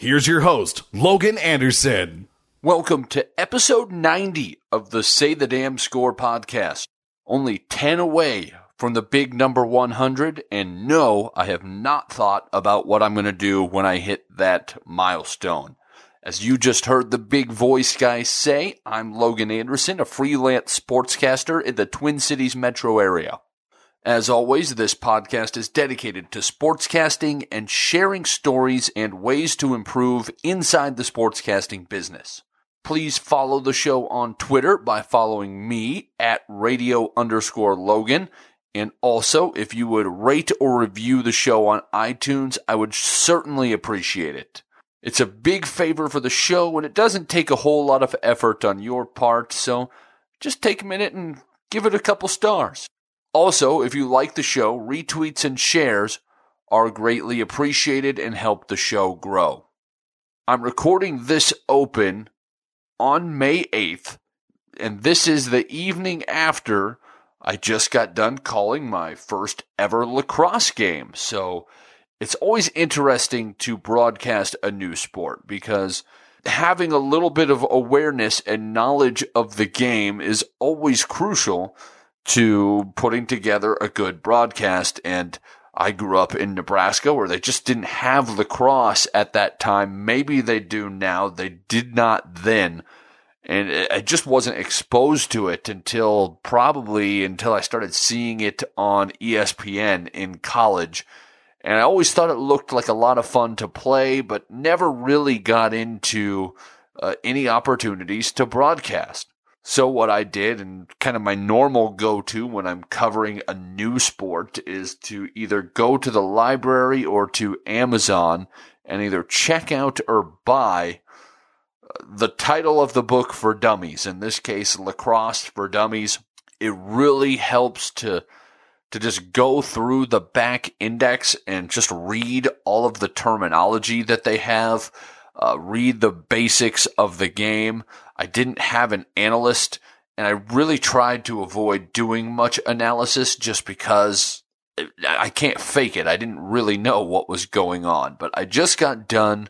Here's your host, Logan Anderson. Welcome to episode 90 of the Say the Damn Score podcast. Only 10 away from the big number 100, and no, I have not thought about what I'm going to do when I hit that milestone. As you just heard the big voice guy say, I'm Logan Anderson, a freelance sportscaster in the Twin Cities metro area. As always, this podcast is dedicated to sportscasting and sharing stories and ways to improve inside the sportscasting business. Please follow the show on Twitter by following me at radio underscore Logan. And also, if you would rate or review the show on iTunes, I would certainly appreciate it. It's a big favor for the show and it doesn't take a whole lot of effort on your part, so just take a minute and give it a couple stars. Also, if you like the show, retweets and shares are greatly appreciated and help the show grow. I'm recording this open on May 8th, and this is the evening after I just got done calling my first ever lacrosse game. So it's always interesting to broadcast a new sport because having a little bit of awareness and knowledge of the game is always crucial to putting together a good broadcast. And I grew up in Nebraska where they just didn't have lacrosse at that time. Maybe they do now. They did not then. And I just wasn't exposed to it until probably until I started seeing it on ESPN in college. And I always thought it looked like a lot of fun to play, but never really got into uh, any opportunities to broadcast. So what I did and kind of my normal go-to when I'm covering a new sport is to either go to the library or to Amazon and either check out or buy uh, the title of the book for dummies. In this case, Lacrosse for Dummies. It really helps to to just go through the back index and just read all of the terminology that they have, uh, read the basics of the game. I didn't have an analyst, and I really tried to avoid doing much analysis just because uh, I can't fake it. I didn't really know what was going on, but I just got done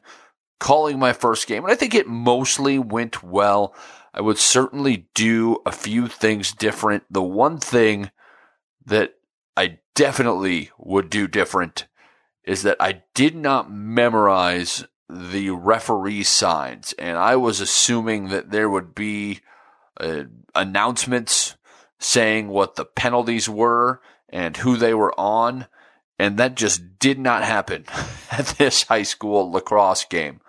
calling my first game, and I think it mostly went well. I would certainly do a few things different. The one thing that I definitely would do different is that I did not memorize the referee signs, and I was assuming that there would be uh, announcements saying what the penalties were and who they were on, and that just did not happen at this high school lacrosse game.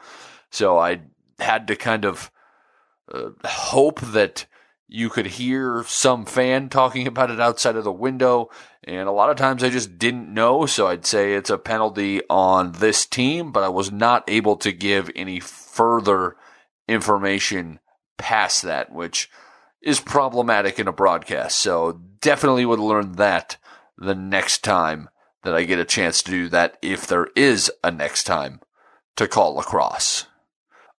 So I had to kind of uh, hope that you could hear some fan talking about it outside of the window. And a lot of times I just didn't know. So I'd say it's a penalty on this team, but I was not able to give any further information past that, which is problematic in a broadcast. So definitely would learn that the next time that I get a chance to do that, if there is a next time to call lacrosse.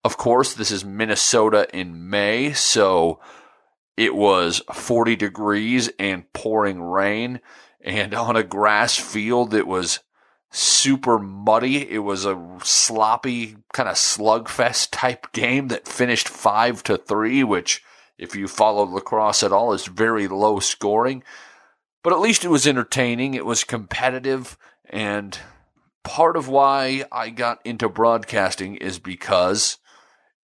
Of course, this is Minnesota in May, so it was 40 degrees and pouring rain. And on a grass field, it was super muddy. It was a sloppy kind of slugfest type game that finished five to three, which, if you follow lacrosse at all, is very low scoring. But at least it was entertaining. It was competitive. And part of why I got into broadcasting is because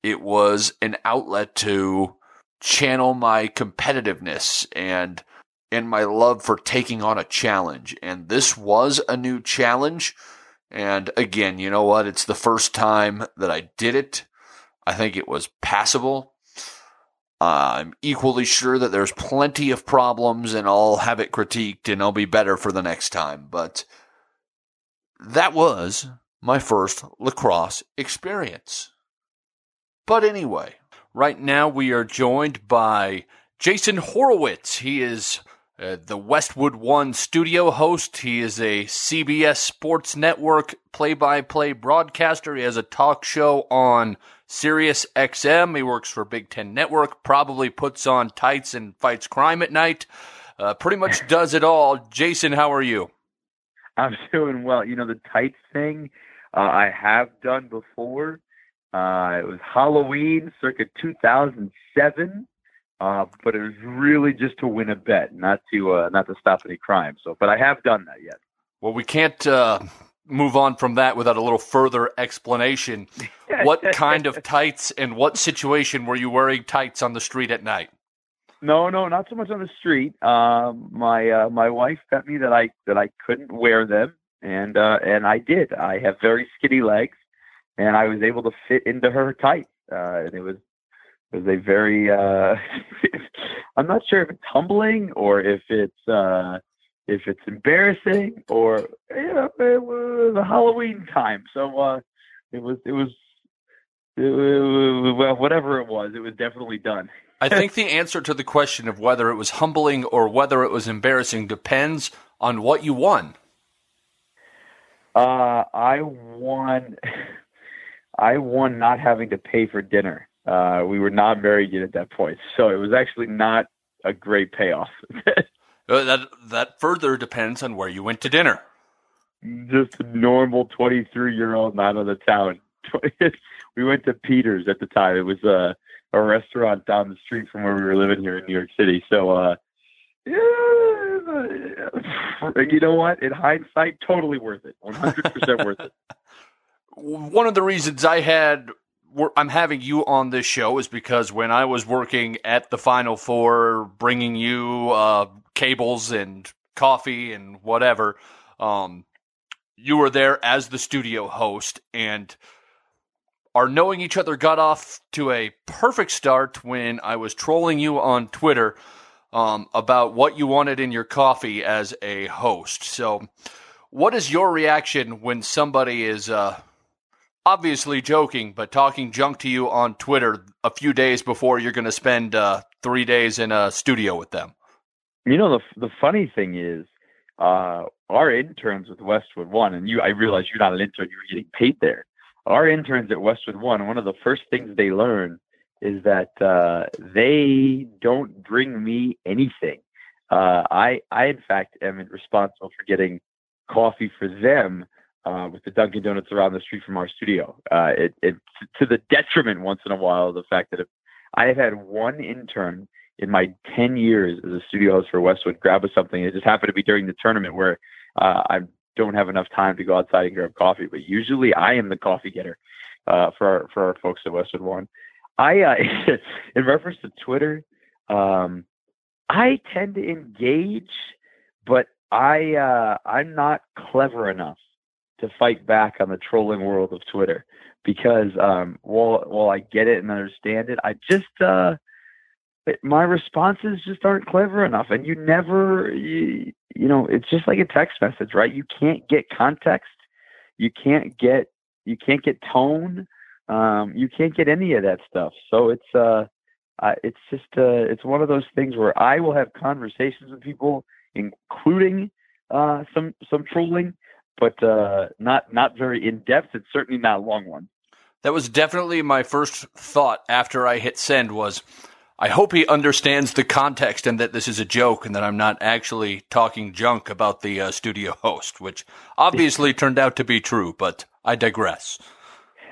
it was an outlet to channel my competitiveness and and my love for taking on a challenge. And this was a new challenge. And again, you know what? It's the first time that I did it. I think it was passable. I'm equally sure that there's plenty of problems and I'll have it critiqued and I'll be better for the next time. But that was my first lacrosse experience. But anyway, right now we are joined by Jason Horowitz. He is uh, the Westwood One studio host. He is a CBS Sports Network play by play broadcaster. He has a talk show on Sirius XM. He works for Big Ten Network, probably puts on tights and fights crime at night. Uh, pretty much does it all. Jason, how are you? I'm doing well. You know, the tights thing uh, I have done before. Uh, it was Halloween circa 2007. Uh, but it was really just to win a bet, not to uh, not to stop any crime. So, but I have done that yet. Well, we can't uh, move on from that without a little further explanation. what kind of tights and what situation were you wearing tights on the street at night? No, no, not so much on the street. Um, my uh, my wife bet me that I that I couldn't wear them, and uh, and I did. I have very skinny legs, and I was able to fit into her tights. Uh, and it was was a very uh I'm not sure if it's humbling or if it's uh if it's embarrassing or you know it was a Halloween time. So uh it was it was, it was well whatever it was, it was definitely done. I think the answer to the question of whether it was humbling or whether it was embarrassing depends on what you won. Uh I won I won not having to pay for dinner. Uh, we were not married yet at that point, so it was actually not a great payoff. Uh, that that further depends on where you went to dinner. Just a normal twenty-three-year-old man of the town. we went to Peter's at the time. It was a a restaurant down the street from where we were living here in New York City. So, uh, yeah, you know what? In hindsight, totally worth it. One hundred percent worth it. One of the reasons I had I'm having you on this show is because when I was working at the Final Four, bringing you uh, cables and coffee and whatever, um, you were there as the studio host, and our knowing each other got off to a perfect start when I was trolling you on Twitter um, about what you wanted in your coffee as a host. So, what is your reaction when somebody is uh, obviously joking, but talking junk to you on Twitter a few days before you're going to spend uh, three days in a studio with them. You know, the the funny thing is, uh, our interns with Westwood One, and you, I realize you're not an intern; you're getting paid there. Our interns at Westwood One, one of the first things they learn is that uh, they don't bring me anything. Uh, I, I in fact am responsible for getting coffee for them uh, with the Dunkin' Donuts around the street from our studio. Uh, it, it to the detriment once in a while of the fact that if I have had one intern in my 10 years as a studio host for Westwood grab us something. It just happened to be during the tournament where uh, I don't have enough time to go outside and grab coffee, but usually I am the coffee getter uh, for our, for our folks at Westwood One. I, uh, in reference to Twitter, um, I tend to engage, but I, uh, I'm not clever enough to fight back on the trolling world of Twitter because um, while while I get it and understand it, I just uh, my responses just aren't clever enough, and you never you, you know it's just like a text message, right? You can't get context, you can't get you can't get tone, um, you can't get any of that stuff. So it's uh, uh it's just uh, it's one of those things where I will have conversations with people, including uh, some some trolling but uh, not not very in depth and certainly not a long one. That was definitely my first thought after I hit send was I hope he understands the context and that this is a joke and that I'm not actually talking junk about the uh, studio host, which obviously turned out to be true, but I digress.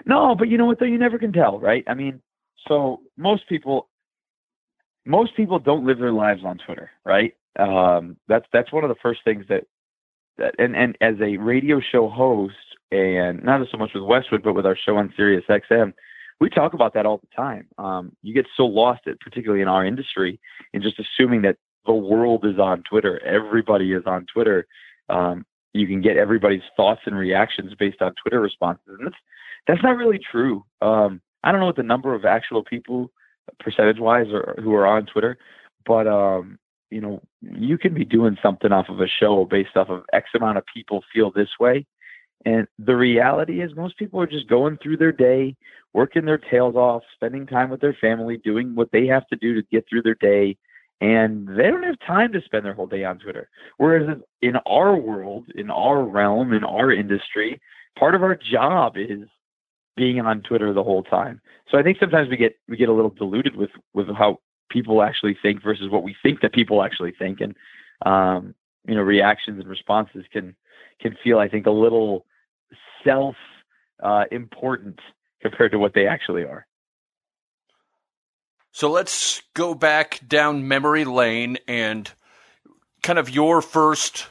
No, but you know what though you never can tell, right? I mean, so most people most people don't live their lives on Twitter, right? Um, that's that's one of the first things that and and as a radio show host, and not so much with Westwood, but with our show on Sirius XM, we talk about that all the time. Um, you get so lost, at, particularly in our industry, in just assuming that the world is on Twitter. Everybody is on Twitter. Um, you can get everybody's thoughts and reactions based on Twitter responses, and that's that's not really true. Um, I don't know what the number of actual people, percentage wise, or who are on Twitter, but um, you know, you can be doing something off of a show based off of X amount of people feel this way. And the reality is, most people are just going through their day, working their tails off, spending time with their family, doing what they have to do to get through their day. And they don't have time to spend their whole day on Twitter. Whereas in our world, in our realm, in our industry, part of our job is being on Twitter the whole time. So I think sometimes we get we get a little diluted with with how people actually think versus what we think that people actually think, and um, you know reactions and responses can can feel I think a little self uh, important compared to what they actually are. So let's go back down memory lane and kind of your first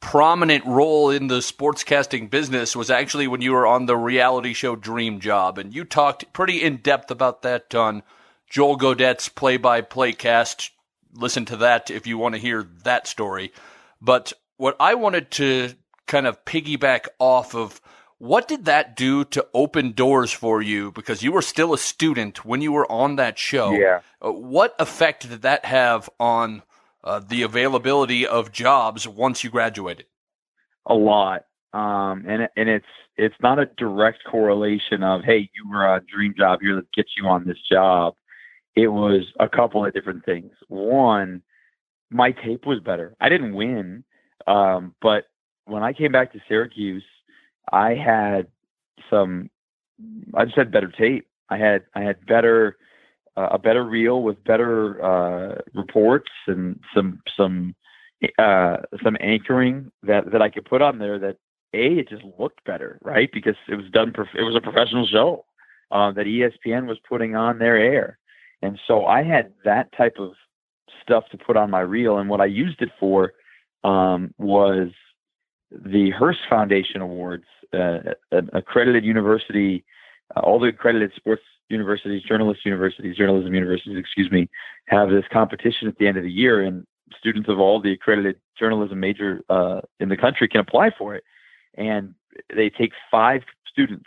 prominent role in the sportscasting business was actually when you were on the reality show Dream Job. And you talked pretty in depth about that on Joel Godet's play by play cast. Listen to that if you want to hear that story. But what I wanted to kind of piggyback off of what did that do to open doors for you? Because you were still a student when you were on that show. Yeah. Uh, what effect did that have on uh, the availability of jobs once you graduated? A lot, um, and and it's it's not a direct correlation of hey, you were a dream job here that gets you on this job. It was a couple of different things. One, my tape was better. I didn't win, um, but when I came back to Syracuse I had some. I just had better tape. I had I had better uh, a better reel with better uh, reports and some some uh, some anchoring that that I could put on there. That a it just looked better, right? Because it was done. Prof- it was a professional show uh, that ESPN was putting on their air, and so I had that type of stuff to put on my reel. And what I used it for um, was the Hearst Foundation Awards, uh, an accredited university, uh, all the accredited sports universities, journalist universities, journalism universities, excuse me, have this competition at the end of the year, and students of all the accredited journalism major uh, in the country can apply for it. And they take five students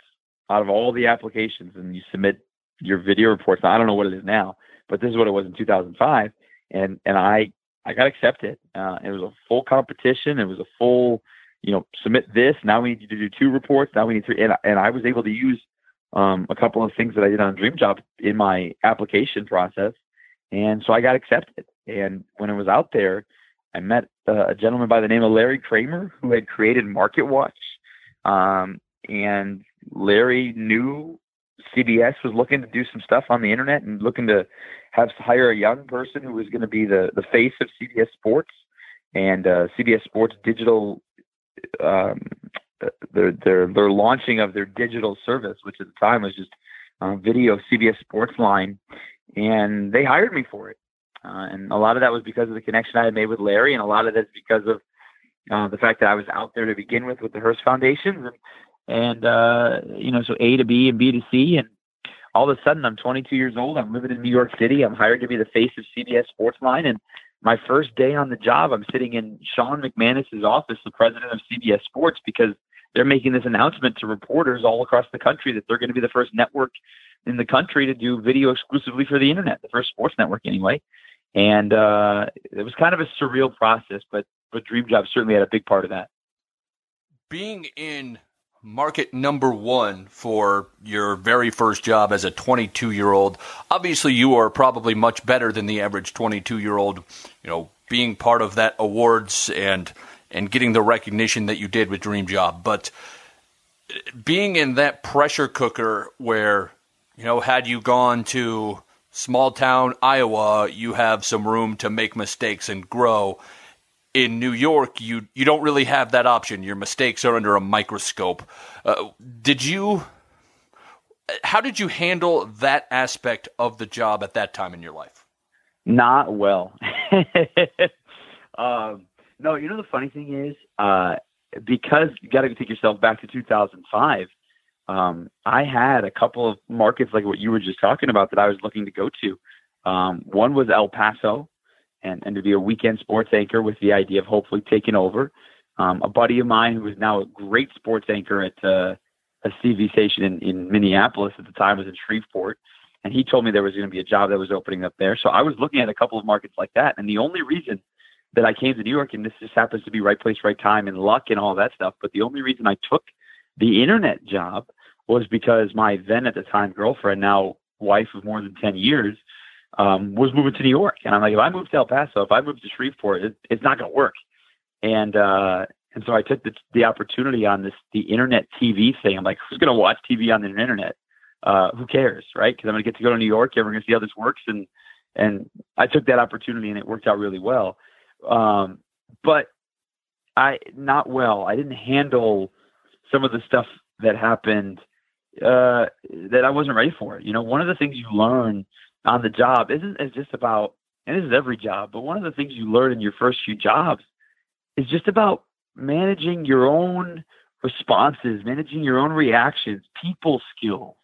out of all the applications, and you submit your video reports. I don't know what it is now, but this is what it was in 2005, and and I I got accepted. Uh, it was a full competition. It was a full you know, submit this. Now we need you to do two reports. Now we need to, and, and I was able to use um, a couple of things that I did on Dream Job in my application process. And so I got accepted. And when I was out there, I met uh, a gentleman by the name of Larry Kramer who had created MarketWatch. Um, and Larry knew CBS was looking to do some stuff on the internet and looking to have hire a young person who was going to be the the face of CBS Sports and uh, CBS Sports digital um, their their their launching of their digital service, which at the time was just uh, video CBS SportsLine, and they hired me for it. Uh, and a lot of that was because of the connection I had made with Larry, and a lot of that's because of uh, the fact that I was out there to begin with with the Hearst Foundation, and, and uh, you know, so A to B and B to C, and all of a sudden I'm 22 years old. I'm living in New York City. I'm hired to be the face of CBS SportsLine, and my first day on the job, I'm sitting in Sean McManus's office, the president of CBS Sports, because they're making this announcement to reporters all across the country that they're going to be the first network in the country to do video exclusively for the internet, the first sports network anyway. And uh, it was kind of a surreal process, but but Dream Job certainly had a big part of that. Being in market number one for your very first job as a 22 year old. Obviously, you are probably much better than the average 22 year old. You know, being part of that awards and and getting the recognition that you did with Dream Job, but uh, being in that pressure cooker where you know had you gone to small town Iowa, you have some room to make mistakes and grow in New York, you you don't really have that option. Your mistakes are under a microscope. Uh, did you? How did you handle that aspect of the job at that time in your life? Not well. um, no, you know the funny thing is, uh, because you got to take yourself back to 2005. Um, I had a couple of markets like what you were just talking about that I was looking to go to. Um, one was El Paso, and, and to be a weekend sports anchor with the idea of hopefully taking over. Um, a buddy of mine who is now a great sports anchor at uh, a CV station in, in Minneapolis at the time was in Shreveport, and he told me there was going to be a job that was opening up there. So I was looking at a couple of markets like that, and the only reason that I came to New York, and this just happens to be right place, right time, and luck and all that stuff, but the only reason I took the internet job was because my then at the time girlfriend, now wife of more than 10 years, um, was moving to New York. And I'm like, if I move to El Paso, if I move to Shreveport, it, it's not going to work. And, uh, and so I took the, the opportunity on this, the internet TV thing. I'm like, who's going to watch TV on the internet? Uh, who cares? Right. Cause I'm going to get to go to New York. Everyone's going to see how this works. And, and I took that opportunity and it worked out really well. Um, but I, not well, I didn't handle some of the stuff that happened, uh, that I wasn't ready for. You know, one of the things you learn on the job isn't is just about, and this is every job, but one of the things you learn in your first few jobs is just about managing your own responses, managing your own reactions, people skills,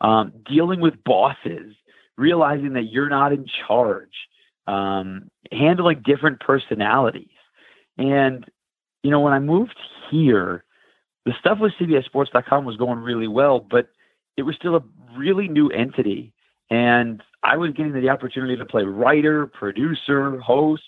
um, dealing with bosses, realizing that you're not in charge, um, handling different personalities. And, you know, when I moved here, the stuff with CBSSports.com was going really well, but it was still a really new entity. And I was getting the opportunity to play writer, producer, host,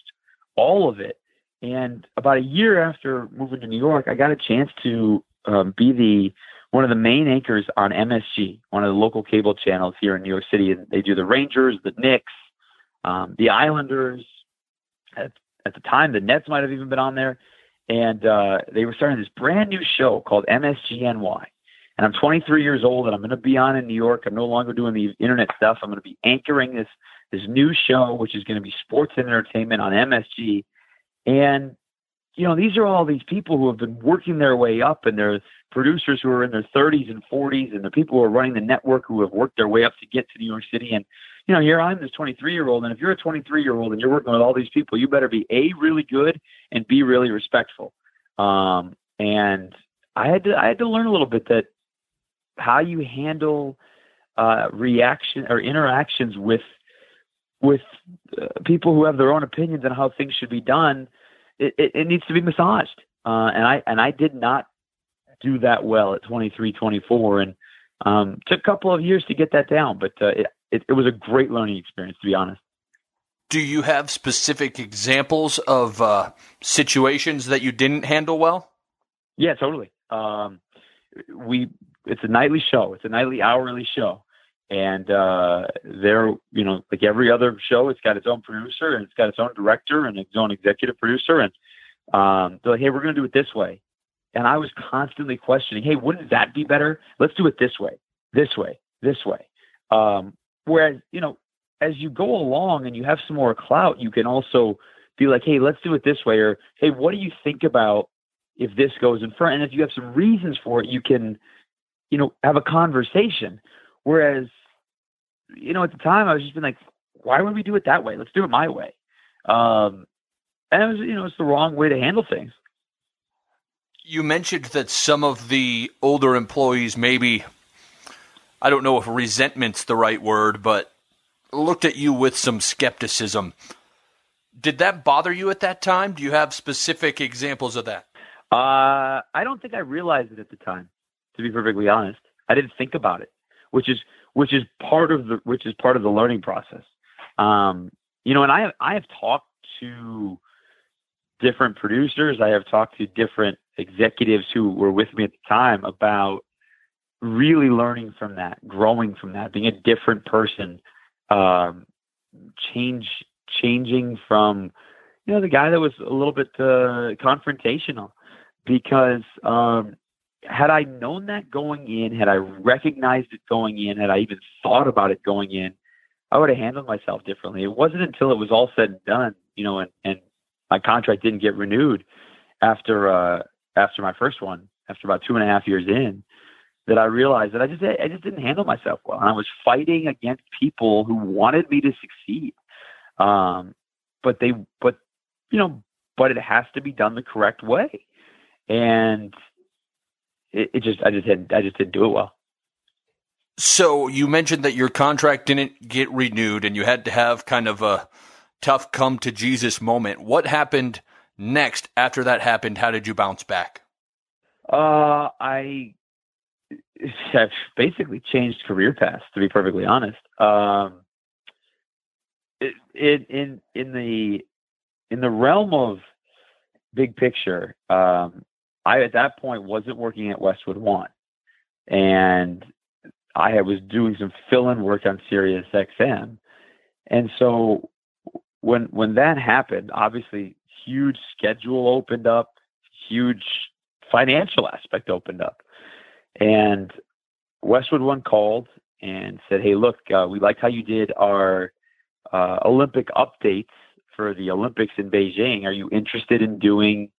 all of it. And about a year after moving to New York, I got a chance to um, be the one of the main anchors on MSG, one of the local cable channels here in New York City. And they do the Rangers, the Knicks, um, the Islanders. At, at the time, the Nets might have even been on there. And uh, they were starting this brand new show called MSGNY and I'm 23 years old and I'm going to be on in New York. I'm no longer doing the internet stuff. I'm going to be anchoring this this new show, which is going to be sports and entertainment on MSG. And you know, these are all these people who have been working their way up, and they're producers who are in their 30s and 40s, and the people who are running the network who have worked their way up to get to New York City. And you know, here I'm this 23 year old, and if you're a 23 year old and you're working with all these people, you better be a really good and be really respectful. Um, and I had to I had to learn a little bit that how you handle uh, reaction or interactions with with uh, people who have their own opinions on how things should be done, it, it, it needs to be massaged. Uh, and I and I did not do that well at 23, 24, and um, took a couple of years to get that down. But uh, it, it, it was a great learning experience, to be honest. Do you have specific examples of uh, situations that you didn't handle well? Yeah, totally. Um, we it's a nightly show. It's a nightly hourly show. And uh, they're, you know, like every other show, it's got its own producer and it's got its own director and its own executive producer. And um, they're like, hey, we're going to do it this way. And I was constantly questioning, hey, wouldn't that be better? Let's do it this way, this way, this way. Um, whereas, you know, as you go along and you have some more clout, you can also be like, hey, let's do it this way. Or, hey, what do you think about if this goes in front? And if you have some reasons for it, you can you know, have a conversation. Whereas, you know, at the time I was just been like, why would we do it that way? Let's do it my way. Um, and it was, you know, it's the wrong way to handle things. You mentioned that some of the older employees maybe, I don't know if resentment's the right word, but looked at you with some skepticism. Did that bother you at that time? Do you have specific examples of that? Uh, I don't think I realized it at the time to be perfectly honest. I didn't think about it, which is which is part of the which is part of the learning process. Um, you know, and I have I have talked to different producers. I have talked to different executives who were with me at the time about really learning from that, growing from that, being a different person, um, change changing from you know the guy that was a little bit uh, confrontational because um, had I known that going in, had I recognized it going in, had I even thought about it going in, I would have handled myself differently. It wasn't until it was all said and done, you know, and, and my contract didn't get renewed after uh, after my first one, after about two and a half years in, that I realized that I just I just didn't handle myself well, and I was fighting against people who wanted me to succeed. Um, but they, but you know, but it has to be done the correct way, and it, it just I just had I just didn't do it well. So you mentioned that your contract didn't get renewed and you had to have kind of a tough come to Jesus moment. What happened next after that happened? How did you bounce back? Uh, I have basically changed career paths to be perfectly honest. Um, it, it, in in the in the realm of big picture, um, I at that point wasn't working at Westwood One. and I was doing some fill-in work on Sirius XM, and so when when that happened, obviously huge schedule opened up, huge financial aspect opened up, and Westwood One called and said, "Hey, look, uh, we liked how you did our uh, Olympic updates for the Olympics in Beijing. Are you interested in doing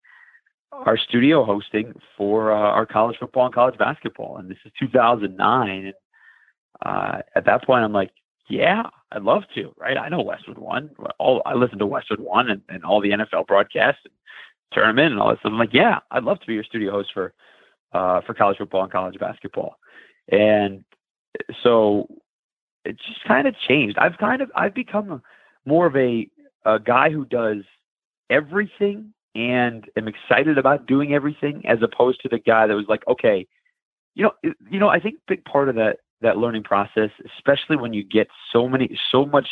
our studio hosting for uh, our college football and college basketball?" And this is 2009, and uh, at that point, I'm like, "Yeah, I'd love to." Right? I know Westwood One. All I listen to Westwood One and, and all the NFL broadcasts and tournament and all that stuff. I'm like, "Yeah, I'd love to be your studio host for uh, for college football and college basketball." And so it just kind of changed. I've kind of I've become more of a a guy who does everything and am excited about doing everything as opposed to the guy that was like, okay, you know, you know, I think big part of that that learning process, especially when you get so many so much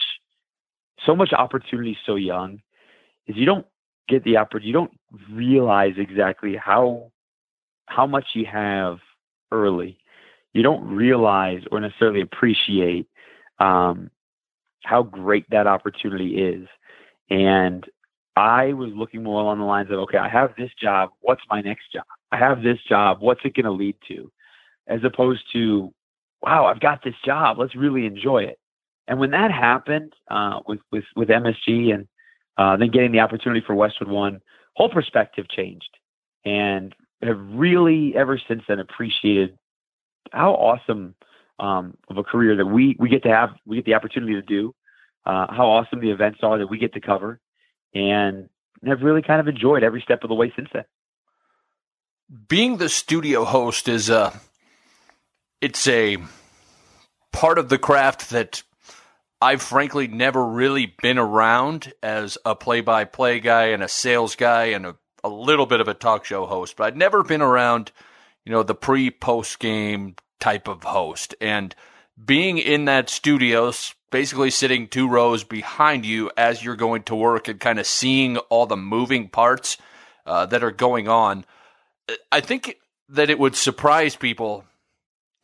so much opportunity so young, is you don't get the opportunity you don't realize exactly how how much you have early you don't realize or necessarily appreciate um, how great that opportunity is. And I was looking more along the lines of, okay, I have this job. What's my next job? I have this job. What's it going to lead to? As opposed to, wow, I've got this job. Let's really enjoy it. And when that happened uh, with, with, with MSG and uh, then getting the opportunity for Westwood One, whole perspective changed. And have really ever since then appreciated how awesome um, of a career that we we get to have, we get the opportunity to do. Uh, how awesome the events are that we get to cover, and I've really kind of enjoyed every step of the way since then. Being the studio host is a, it's a part of the craft that I've frankly never really been around as a play-by-play guy and a sales guy and a, a little bit of a talk show host, but I'd never been around you know, the pre post game type of host. And being in that studio, basically sitting two rows behind you as you're going to work and kind of seeing all the moving parts uh, that are going on, I think that it would surprise people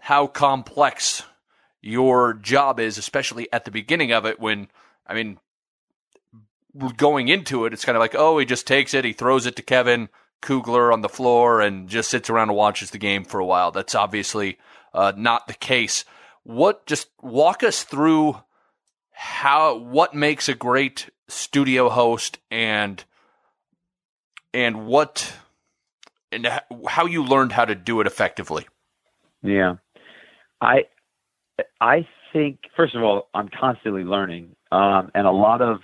how complex your job is, especially at the beginning of it when, I mean, going into it, it's kind of like, oh, he just takes it, he throws it to Kevin, Kugler on the floor and just sits around and watches the game for a while. That's obviously uh, not the case. What just walk us through how what makes a great studio host and and what and how you learned how to do it effectively. Yeah, I I think first of all I'm constantly learning, um, and a lot of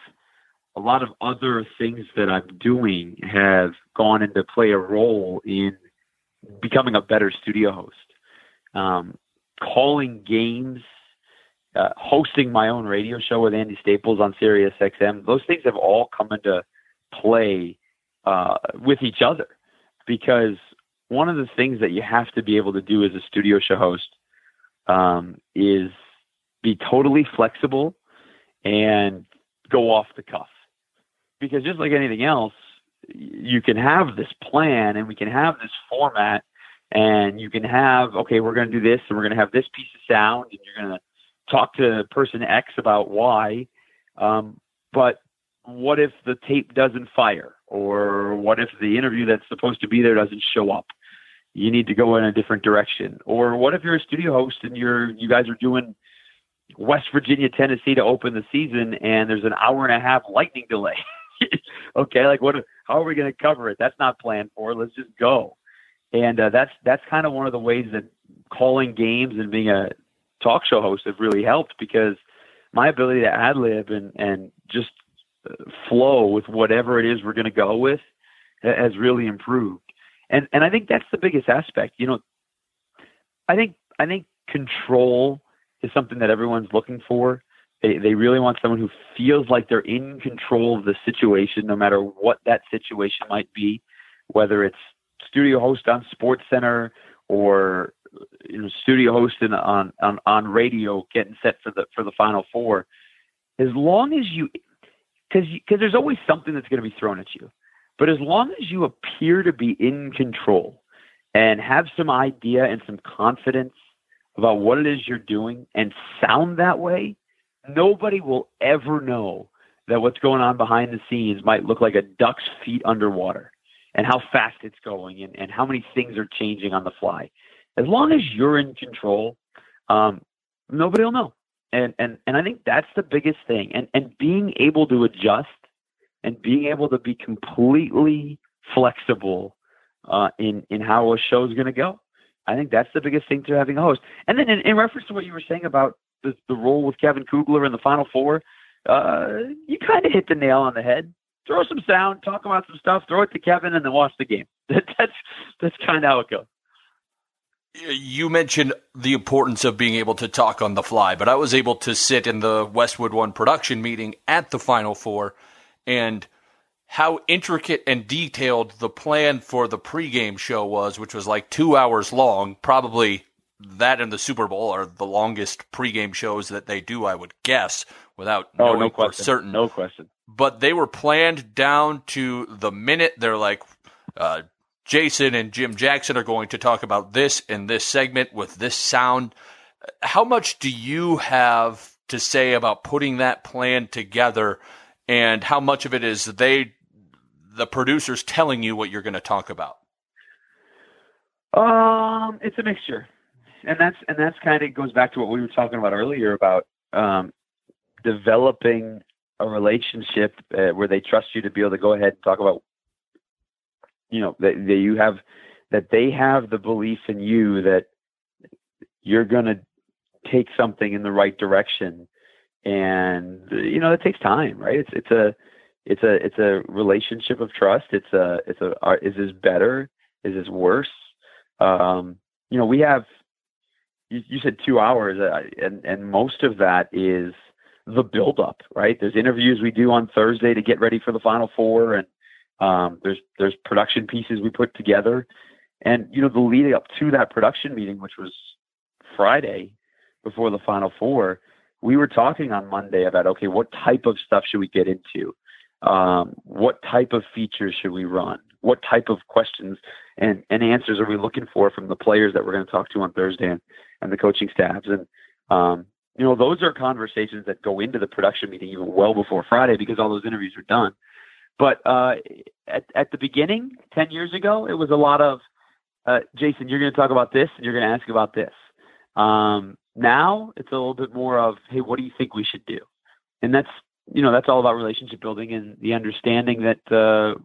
a lot of other things that I'm doing have gone into play a role in becoming a better studio host. Um, calling games, uh, hosting my own radio show with Andy Staples on Sirius XM, those things have all come into play uh, with each other. Because one of the things that you have to be able to do as a studio show host um, is be totally flexible and go off the cuff. Because just like anything else, you can have this plan and we can have this format and you can have, okay, we're going to do this and we're going to have this piece of sound and you're going to talk to person X about Y. Um, but what if the tape doesn't fire or what if the interview that's supposed to be there doesn't show up? You need to go in a different direction. Or what if you're a studio host and you're, you guys are doing West Virginia, Tennessee to open the season and there's an hour and a half lightning delay. okay, like what? How are we going to cover it? That's not planned for. Let's just go. And uh, that's that's kind of one of the ways that calling games and being a talk show host have really helped because my ability to ad lib and and just uh, flow with whatever it is we're going to go with has really improved. And and I think that's the biggest aspect. You know, I think I think control is something that everyone's looking for. They, they really want someone who feels like they're in control of the situation, no matter what that situation might be, whether it's studio host on SportsCenter or you know, studio hosting on, on on radio, getting set for the for the Final Four. As long as you, because because there's always something that's going to be thrown at you, but as long as you appear to be in control, and have some idea and some confidence about what it is you're doing and sound that way, nobody will ever know that what's going on behind the scenes might look like a duck's feet underwater and how fast it's going and, and how many things are changing on the fly. As long as you're in control, um, nobody will know. And, and, and I think that's the biggest thing. And, and being able to adjust and being able to be completely flexible uh, in, in how a show is going to go. I think that's the biggest thing to having a host. And then in, in reference to what you were saying about the, the role with Kevin Kugler in the Final Four, uh, you kind of hit the nail on the head. Throw some sound, talk about some stuff, throw it to Kevin, and then watch the game. that's that's kind of how it goes. You mentioned the importance of being able to talk on the fly, but I was able to sit in the Westwood One production meeting at the Final Four, and how intricate and detailed the plan for the pregame show was, which was like two hours long, probably that and the Super Bowl are the longest pregame shows that they do, I would guess, without oh, knowing no for question. certain. No question. But they were planned down to the minute. They're like, uh, Jason and Jim Jackson are going to talk about this in this segment with this sound. How much do you have to say about putting that plan together, and how much of it is they, the producers, telling you what you're going to talk about? Um, it's a mixture and that's and that's kind of goes back to what we were talking about earlier about um, developing a relationship uh, where they trust you to be able to go ahead and talk about you know that, that you have that they have the belief in you that you're going to take something in the right direction. And you know it takes time right? It's it's a it's a it's a relationship of trust. It's a it's a is this better? Is this worse? Um you know we have you, you said two hours, uh, and and most of that is the build up right? There's interviews we do on Thursday to get ready for the Final Four, and um, there's there's production pieces we put together, and you know the leading up to that production meeting, which was Friday before the Final Four, we were talking on Monday about okay, what type of stuff should we get into? Um, what type of features should we run? What type of questions and, and answers are we looking for from the players that we're going to talk to on Thursday and, and the coaching staffs? And, um, you know, those are conversations that go into the production meeting even well before Friday because all those interviews are done. But uh, at, at the beginning, 10 years ago, it was a lot of, uh, Jason, you're going to talk about this and you're going to ask about this. Um, now it's a little bit more of, hey, what do you think we should do? And that's you know that's all about relationship building and the understanding that uh,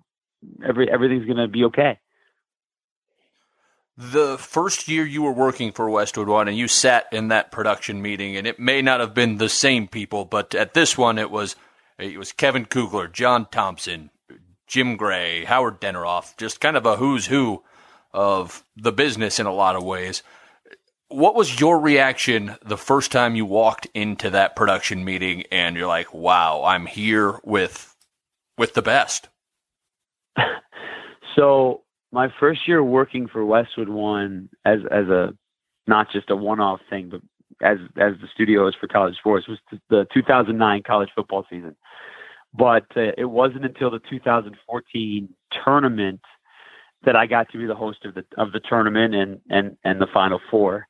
every everything's going to be okay. The first year you were working for Westwood One, and you sat in that production meeting, and it may not have been the same people, but at this one it was it was Kevin Kugler, John Thompson, Jim Gray, Howard Deneroff, just kind of a who's who of the business in a lot of ways. What was your reaction the first time you walked into that production meeting and you're like, "Wow, I'm here with with the best"? so, my first year working for Westwood One as as a not just a one-off thing, but as as the studio is for college sports was the 2009 college football season. But uh, it wasn't until the 2014 tournament that I got to be the host of the of the tournament and and and the Final Four.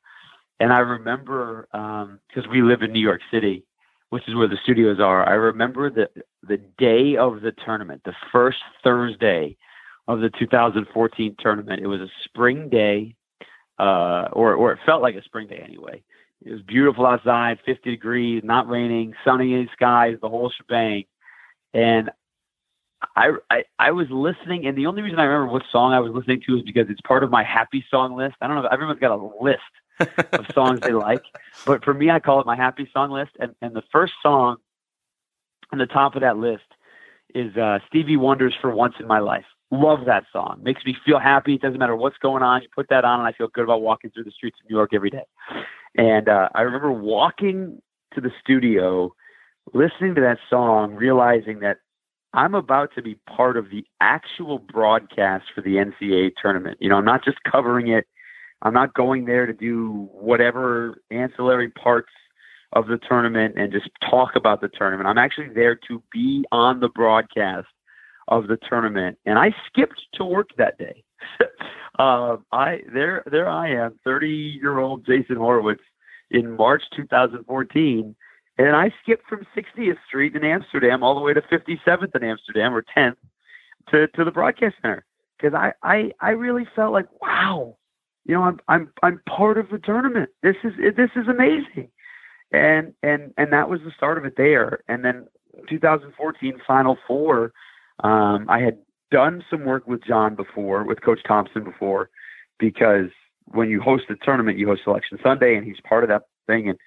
And I remember because um, we live in New York City, which is where the studios are. I remember the the day of the tournament, the first Thursday of the 2014 tournament. It was a spring day, uh, or or it felt like a spring day anyway. It was beautiful outside, 50 degrees, not raining, sunny skies, the whole shebang. And I, I I was listening, and the only reason I remember what song I was listening to is because it's part of my happy song list. I don't know if everyone's got a list of songs they like. But for me, I call it my happy song list. And, and the first song on the top of that list is uh, Stevie Wonder's For Once in My Life. Love that song. Makes me feel happy. It doesn't matter what's going on. You put that on, and I feel good about walking through the streets of New York every day. And uh, I remember walking to the studio, listening to that song, realizing that I'm about to be part of the actual broadcast for the NCAA tournament. You know, I'm not just covering it I'm not going there to do whatever ancillary parts of the tournament and just talk about the tournament. I'm actually there to be on the broadcast of the tournament. And I skipped to work that day. uh, I there there I am, 30 year old Jason Horowitz in March 2014, and I skipped from 60th Street in Amsterdam all the way to 57th in Amsterdam or 10th to to the broadcast center because I I I really felt like wow, you know I'm I'm I'm part of the tournament. This is this is amazing, and and and that was the start of it there. And then 2014 Final Four, um, I had done some work with John before, with Coach Thompson before, because when you host a tournament, you host Selection Sunday, and he's part of that thing. And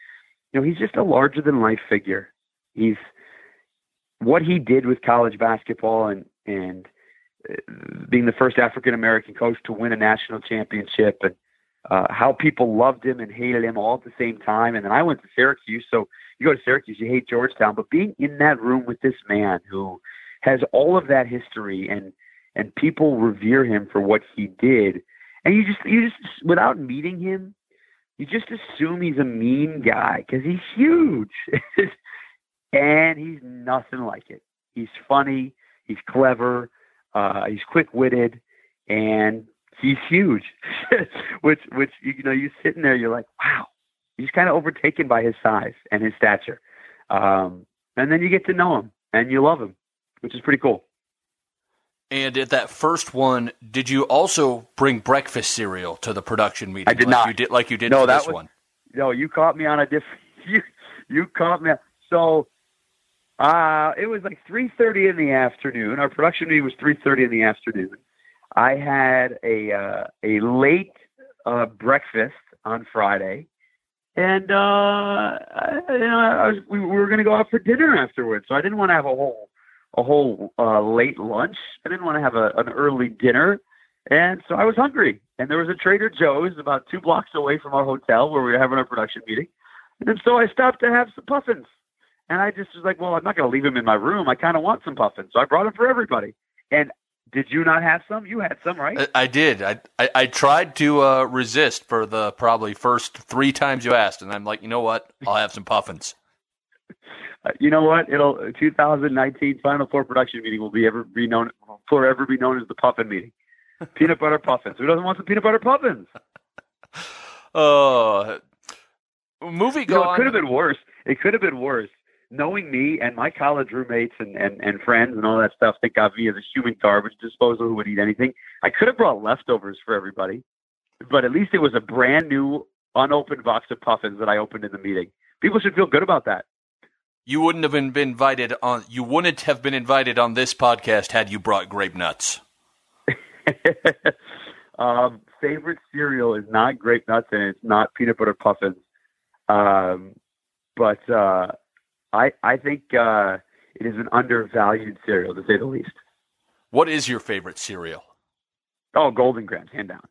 you know, he's just a larger than life figure. He's what he did with college basketball and and uh, being the first African American coach to win a national championship and uh, how people loved him and hated him all at the same time. And then I went to Syracuse. So you go to Syracuse, you hate Georgetown, but being in that room with this man who has all of that history and and people revere him for what he did. And you just you just without meeting him, you just assume he's a mean guy because he's huge, and he's nothing like it. He's funny, he's clever, uh, he's quick witted, and he's huge. which which you know you sitting there, you're like, wow, he's kind of overtaken by his size and his stature. Um, and then you get to know him and you love him which is pretty cool. And at that first one, did you also bring breakfast cereal to the production meeting? I did like not. You did like you did no, that this was, one. No, you caught me on a different. You you caught me. So, uh, it was like three thirty in the afternoon. Our production meeting was three thirty in the afternoon. I had a uh, a late uh, breakfast on Friday, and uh, I, you know I was, we, we were going to go out for dinner afterwards. So I didn't want to have a whole a whole uh, late lunch. I didn't want to have a, an early dinner. And so I was hungry. And there was a Trader Joe's about two blocks away from our hotel where we were having our production meeting. And so I stopped to have some puffins. And I just was like, well, I'm not going to leave them in my room. I kind of want some puffins. So I brought them for everybody. And did you not have some? You had some, right? I, I did. I, I, I tried to uh, resist for the probably first three times you asked, and I'm like, you know what? I'll have some puffins. Uh, you know what? It'll 2019 Final Four production meeting will be ever be known forever be known as the Puffin meeting. peanut butter puffins. Who doesn't want some peanut butter puffins? Uh, movie you know, it could have been worse. It could have been worse. Knowing me and my college roommates and, and, and friends and all that stuff think of me as a human garbage disposal who would eat anything. I could have brought leftovers for everybody, but at least it was a brand new, unopened box of puffins that I opened in the meeting. People should feel good about that. You wouldn't have been, invited on. You wouldn't have been invited on this podcast had you brought grape nuts. um, favorite cereal is not grape nuts and it's not peanut butter puffins. Um, but uh, I I think uh, it is an undervalued cereal to say the least. What is your favorite cereal? Oh, Golden Grahams, hand down.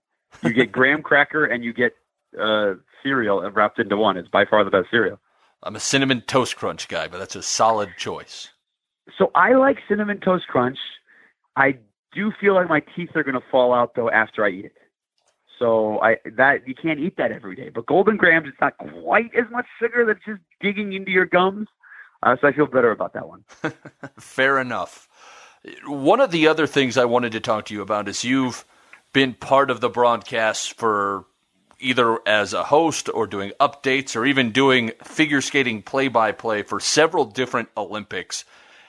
You get graham cracker and you get uh, cereal wrapped into one. It's by far the best cereal. I'm a cinnamon toast crunch guy, but that's a solid choice. So I like cinnamon toast crunch. I do feel like my teeth are going to fall out though after I eat it. So I that you can't eat that every day. But Golden Grahams, it's not quite as much sugar that's just digging into your gums. Uh, so I feel better about that one. Fair enough. One of the other things I wanted to talk to you about is you've been part of the broadcast for either as a host or doing updates or even doing figure skating play by play for several different Olympics.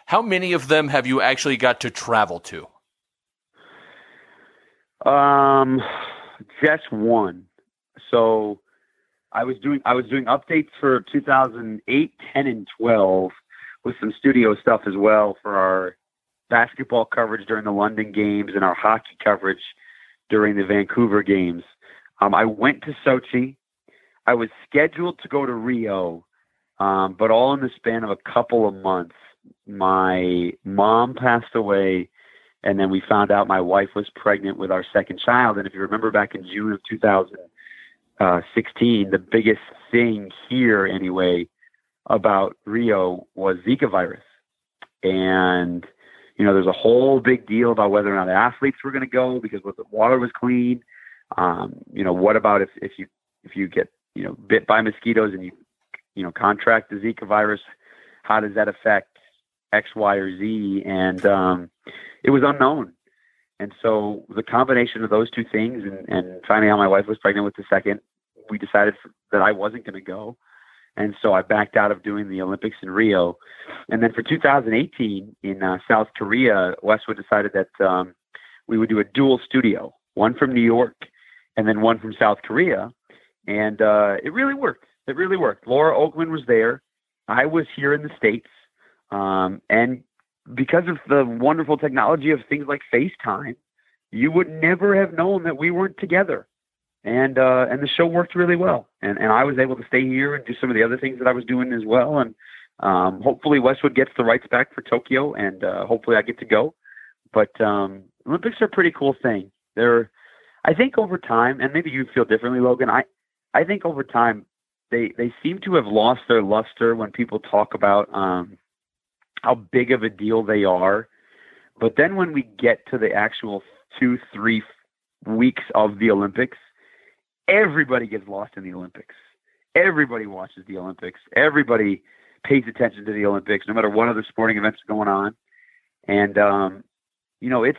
How many of them have you actually got to travel to? Um, just one. So I was doing I was doing updates for 2008, 10, and 12 with some studio stuff as well for our basketball coverage during the London games and our hockey coverage during the Vancouver games. Um, I went to Sochi. I was scheduled to go to Rio, um, but all in the span of a couple of months, my mom passed away, and then we found out my wife was pregnant with our second child. And if you remember back in June of 2016, the biggest thing here, anyway, about Rio was Zika virus. And, you know, there's a whole big deal about whether or not athletes were going to go because the water was clean. Um, you know, what about if, if you if you get you know bit by mosquitoes and you you know contract the Zika virus? How does that affect X, Y, or Z? And um, it was unknown. And so the combination of those two things, and, and finding out my wife was pregnant with the second, we decided that I wasn't going to go. And so I backed out of doing the Olympics in Rio. And then for 2018 in uh, South Korea, Westwood decided that um, we would do a dual studio, one from New York and then one from South Korea. And uh, it really worked. It really worked. Laura Okmin was there. I was here in the States. Um, and because of the wonderful technology of things like FaceTime, you would never have known that we weren't together. And uh, and the show worked really well. And and I was able to stay here and do some of the other things that I was doing as well. And um, hopefully Westwood gets the rights back for Tokyo, and uh, hopefully I get to go. But um, Olympics are a pretty cool thing. They're, I think, over time, and maybe you feel differently, Logan. I, I think over time, they they seem to have lost their luster when people talk about um, how big of a deal they are. But then when we get to the actual two, three weeks of the Olympics, everybody gets lost in the Olympics. Everybody watches the Olympics. Everybody pays attention to the Olympics, no matter what other sporting events are going on. And um, you know, it's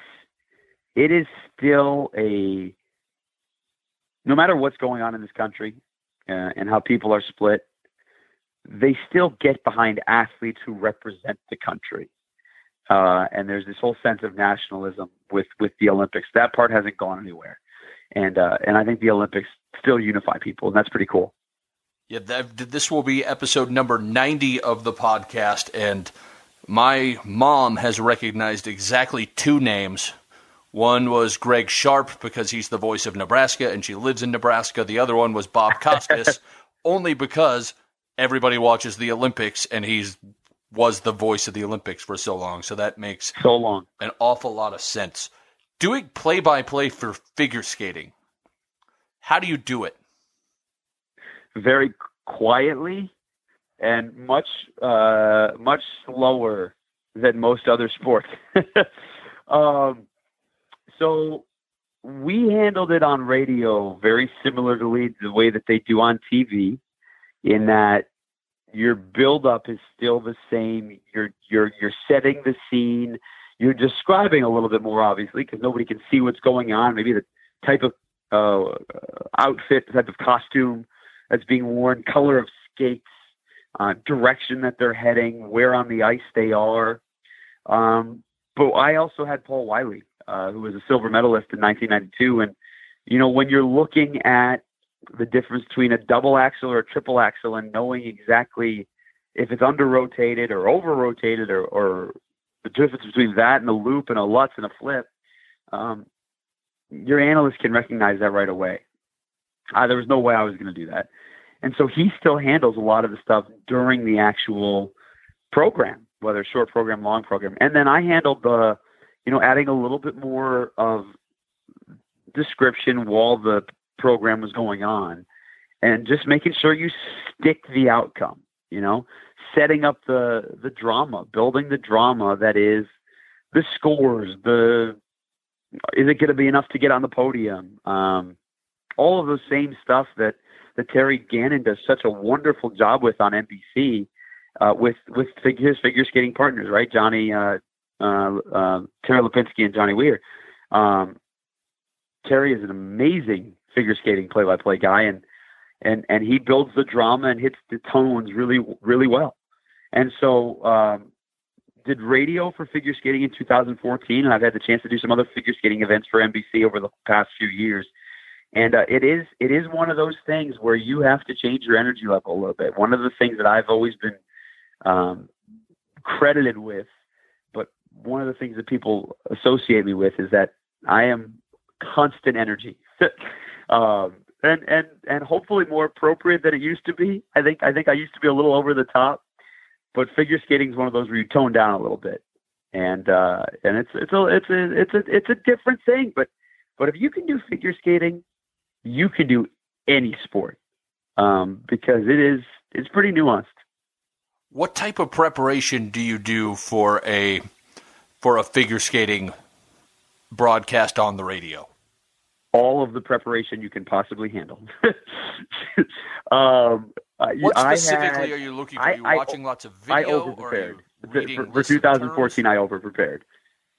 it is still a no matter what's going on in this country uh, and how people are split, they still get behind athletes who represent the country. Uh, and there's this whole sense of nationalism with with the Olympics. That part hasn't gone anywhere, and uh, and I think the Olympics still unify people, and that's pretty cool. Yeah, that, this will be episode number ninety of the podcast, and my mom has recognized exactly two names. One was Greg Sharpe because he's the voice of Nebraska and she lives in Nebraska. The other one was Bob Costas, only because everybody watches the Olympics and he's was the voice of the Olympics for so long. So that makes so long an awful lot of sense. Doing play by play for figure skating, how do you do it? Very quietly and much uh, much slower than most other sports. um, so we handled it on radio very similarly to the way that they do on TV, in that your build up is still the same. You're you're you're setting the scene. You're describing a little bit more obviously because nobody can see what's going on. Maybe the type of uh, outfit, the type of costume that's being worn, color of skates, uh, direction that they're heading, where on the ice they are. Um, but I also had Paul Wylie, uh, who was a silver medalist in 1992, and you know when you're looking at the difference between a double axel or a triple axel and knowing exactly if it's under rotated or over rotated or, or the difference between that and a loop and a Lutz and a flip, um, your analyst can recognize that right away. Uh, there was no way I was going to do that. And so he still handles a lot of the stuff during the actual program, whether short program, long program. And then I handled the, you know, adding a little bit more of description while the program was going on and just making sure you stick the outcome, you know, setting up the the drama, building the drama that is the scores, the is it going to be enough to get on the podium? Um, all of the same stuff that that Terry Gannon does such a wonderful job with on NBC uh, with with his figure skating partners, right? Johnny uh, uh, uh, Tara Lipinski and Johnny Weir. Um, Terry is an amazing figure skating play-by-play guy, and and and he builds the drama and hits the tones really really well. And so um, did radio for figure skating in 2014, and I've had the chance to do some other figure skating events for NBC over the past few years. And uh, it is it is one of those things where you have to change your energy level a little bit. One of the things that I've always been um, credited with, one of the things that people associate me with is that I am constant energy, um, and and and hopefully more appropriate than it used to be. I think I think I used to be a little over the top, but figure skating is one of those where you tone down a little bit, and uh, and it's it's a it's a it's a it's a different thing, but but if you can do figure skating you can do any sport um, because it is it's pretty nuanced. What type of preparation do you do for a for a figure skating broadcast on the radio? All of the preparation you can possibly handle. um, what specifically had, are you looking for? Are you I, watching I, lots of video? I over prepared. For, for 2014, I over prepared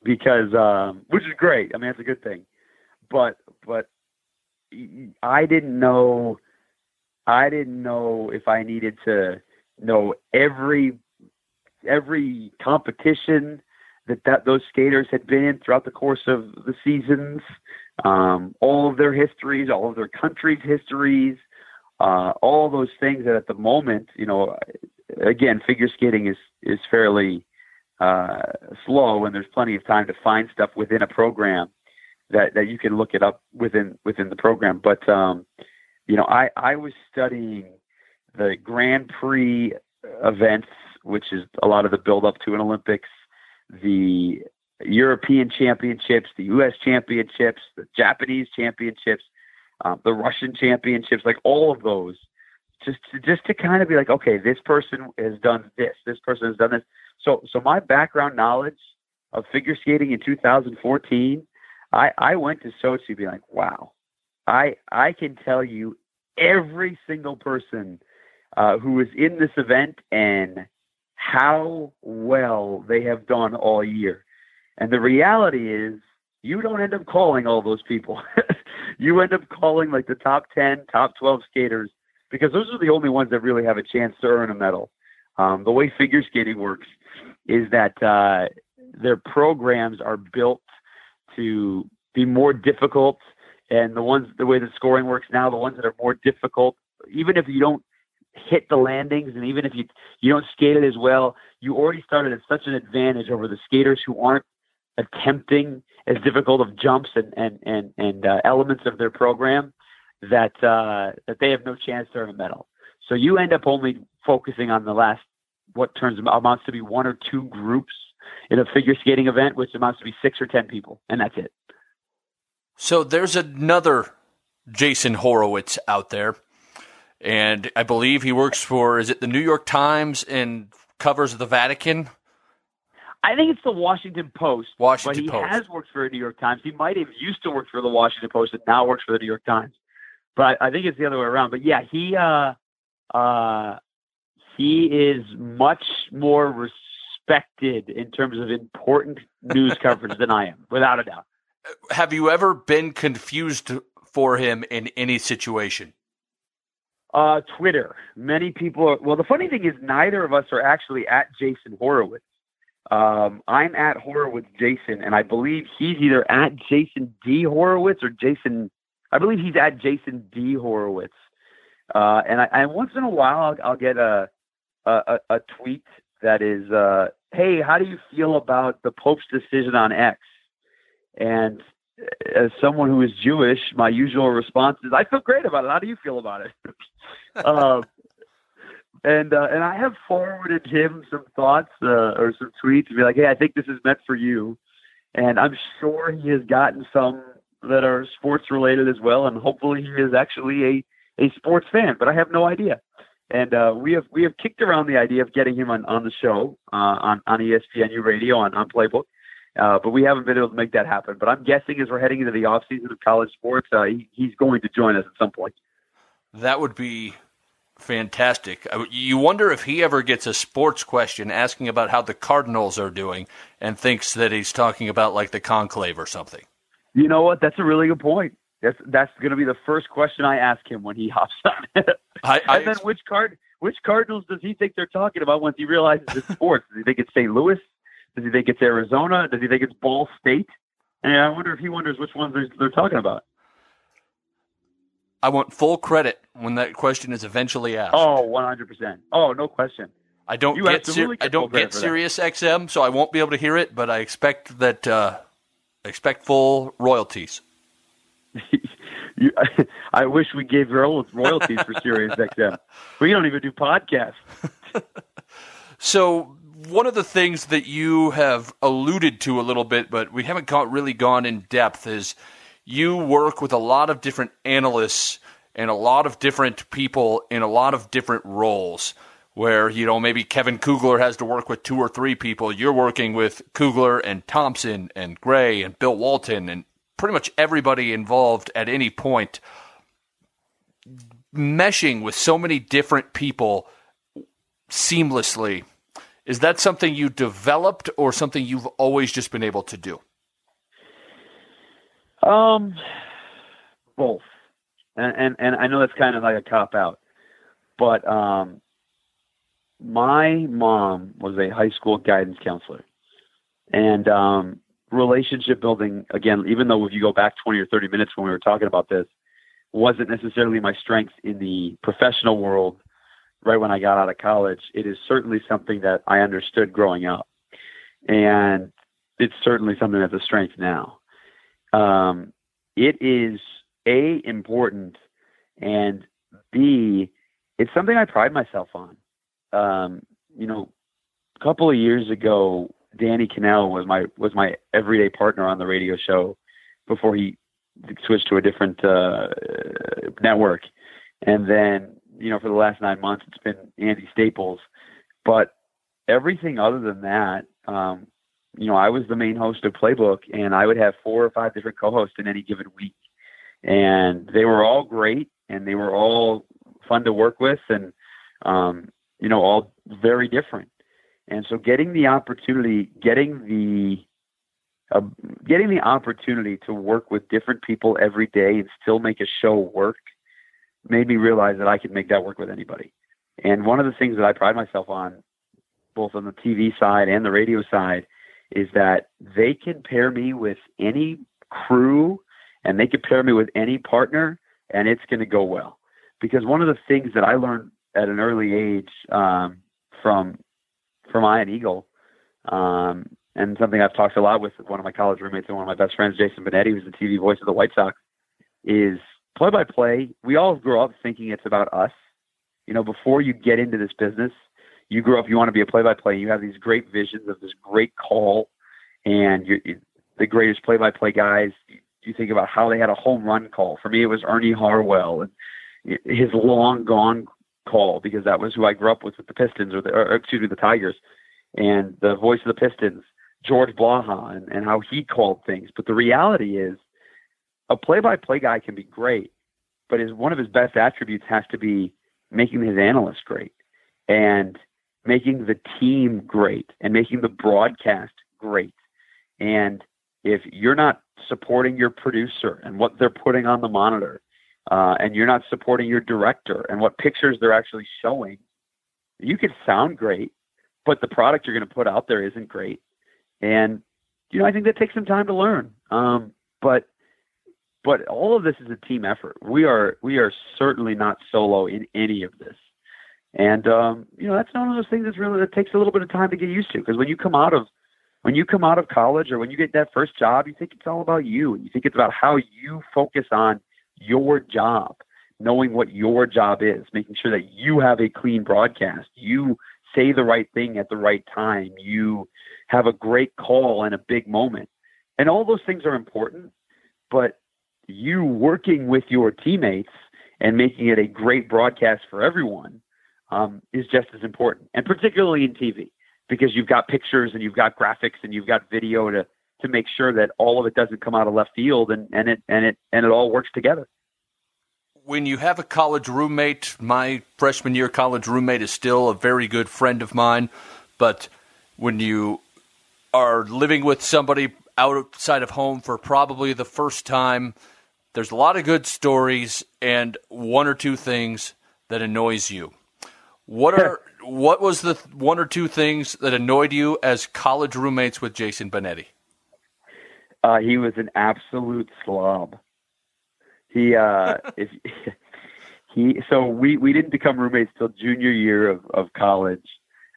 because um, which is great. I mean, that's a good thing. But but I didn't know I didn't know if I needed to know every every competition that, that those skaters had been in throughout the course of the seasons, um, all of their histories, all of their countries' histories, uh, all those things that at the moment, you know, again, figure skating is is fairly uh, slow, and there's plenty of time to find stuff within a program that that you can look it up within within the program. But um, you know, I I was studying the Grand Prix events, which is a lot of the build up to an Olympics, the European Championships, the U.S. Championships, the Japanese Championships, um, the Russian Championships, like all of those, just to, just to kind of be like, okay, this person has done this, this person has done this. So so my background knowledge of figure skating in 2014, I I went to Sochi being like, wow, I I can tell you every single person uh, who was in this event and how well they have done all year. And the reality is, you don't end up calling all those people. you end up calling like the top 10, top 12 skaters because those are the only ones that really have a chance to earn a medal. Um, the way figure skating works is that uh, their programs are built to be more difficult, and the ones the way the scoring works now, the ones that are more difficult, even if you don't hit the landings and even if you you don't skate it as well, you already started at such an advantage over the skaters who aren't attempting as difficult of jumps and and and, and uh, elements of their program that uh, that they have no chance to earn a medal. So you end up only focusing on the last what turns amounts to be one or two groups in a figure skating event, which amounts to be six or ten people, and that's it. So there's another Jason Horowitz out there, and I believe he works for is it the New York Times and covers the Vatican. I think it's the Washington Post. Washington but he Post. has worked for the New York Times. He might have used to work for the Washington Post and now works for the New York Times. But I, I think it's the other way around. But yeah, he uh, uh, he is much more respected in terms of important news coverage than I am, without a doubt. Have you ever been confused for him in any situation? Uh, Twitter. Many people are. Well, the funny thing is, neither of us are actually at Jason Horowitz. Um, I'm at Horowitz Jason, and I believe he's either at Jason D Horowitz or Jason. I believe he's at Jason D Horowitz. Uh, and I, once in a while, I'll, I'll get a, a a tweet that is, uh, "Hey, how do you feel about the Pope's decision on X?" And as someone who is Jewish, my usual response is, "I feel great about it. How do you feel about it?" um, and uh, and I have forwarded him some thoughts uh, or some tweets to be like, "Hey, I think this is meant for you," and I'm sure he has gotten some that are sports related as well, and hopefully he is actually a a sports fan, but I have no idea. And uh, we have we have kicked around the idea of getting him on, on the show uh, on on ESPNU radio on on Playbook, uh, but we haven't been able to make that happen. But I'm guessing as we're heading into the off season of college sports, uh, he, he's going to join us at some point. That would be fantastic. You wonder if he ever gets a sports question asking about how the Cardinals are doing and thinks that he's talking about like the conclave or something. You know what? That's a really good point. That's that's going to be the first question I ask him when he hops on. I, I and then which card which Cardinals does he think they're talking about once he realizes it's sports? does he think it's St. Louis? Does he think it's Arizona? Does he think it's Ball State? And I wonder if he wonders which ones they're, they're talking about. I want full credit when that question is eventually asked. Oh, 100%. Oh, no question. I don't you get Sir- I don't get for that. Sirius XM, so I won't be able to hear it. But I expect that uh, expect full royalties. you, I wish we gave royal- royalties for Sirius XM. We don't even do podcasts. So one of the things that you have alluded to a little bit, but we haven't got, really gone in depth, is you work with a lot of different analysts and a lot of different people in a lot of different roles. Where you know maybe Kevin Kugler has to work with two or three people, you're working with Kugler and Thompson and Gray and Bill Walton and pretty much everybody involved at any point. Meshing with so many different people seamlessly Is that something you developed or something you've always just been able to do? Um, both, and and, and I know that's kind of like a cop out, but um, my mom was a high school guidance counselor, and um, relationship building again. Even though if you go back twenty or thirty minutes when we were talking about this, wasn't necessarily my strength in the professional world. Right when I got out of college, it is certainly something that I understood growing up, and it's certainly something that's a strength now. Um, it is a important and b it's something I pride myself on. Um, you know, a couple of years ago, Danny Kanell was my was my everyday partner on the radio show before he switched to a different uh, network, and then you know for the last nine months it's been Andy Staples. But everything other than that, um, you know, I was the main host of Playbook, and I would have four or five different co-hosts in any given week, and they were all great, and they were all fun to work with, and um, you know, all very different. And so, getting the opportunity, getting the uh, getting the opportunity to work with different people every day and still make a show work made me realize that I could make that work with anybody. And one of the things that I pride myself on, both on the TV side and the radio side, is that they can pair me with any crew and they can pair me with any partner and it's going to go well. Because one of the things that I learned at an early age um, from from Ian Eagle, um, and something I've talked a lot with one of my college roommates and one of my best friends, Jason Benetti, who's the TV voice of the White Sox, is play by play. We all grow up thinking it's about us. You know, before you get into this business, you grow up, you want to be a play by play. You have these great visions of this great call, and you're, the greatest play by play guys. You think about how they had a home run call. For me, it was Ernie Harwell and his long gone call because that was who I grew up with with the Pistons or, the, or excuse me, the Tigers, and the voice of the Pistons, George Blaha, and, and how he called things. But the reality is, a play-by-play guy can be great, but his one of his best attributes has to be making his analysts great and making the team great and making the broadcast great. And if you're not supporting your producer and what they're putting on the monitor, uh, and you're not supporting your director and what pictures they're actually showing, you could sound great, but the product you're going to put out there isn't great. And you know, I think that takes some time to learn. Um, but but all of this is a team effort. We are we are certainly not solo in any of this. And um, you know, that's one of those things that's really that takes a little bit of time to get used to. Because when you come out of when you come out of college or when you get that first job, you think it's all about you, you think it's about how you focus on your job, knowing what your job is, making sure that you have a clean broadcast, you say the right thing at the right time, you have a great call and a big moment. And all those things are important, but you working with your teammates and making it a great broadcast for everyone um, is just as important, and particularly in TV because you've got pictures and you've got graphics and you've got video to to make sure that all of it doesn't come out of left field and, and it and it and it all works together. When you have a college roommate, my freshman year college roommate is still a very good friend of mine, but when you are living with somebody outside of home for probably the first time, there's a lot of good stories and one or two things that annoys you. What are what was the one or two things that annoyed you as college roommates with Jason Benetti? Uh, he was an absolute slob. He uh, if he so we we didn't become roommates till junior year of of college,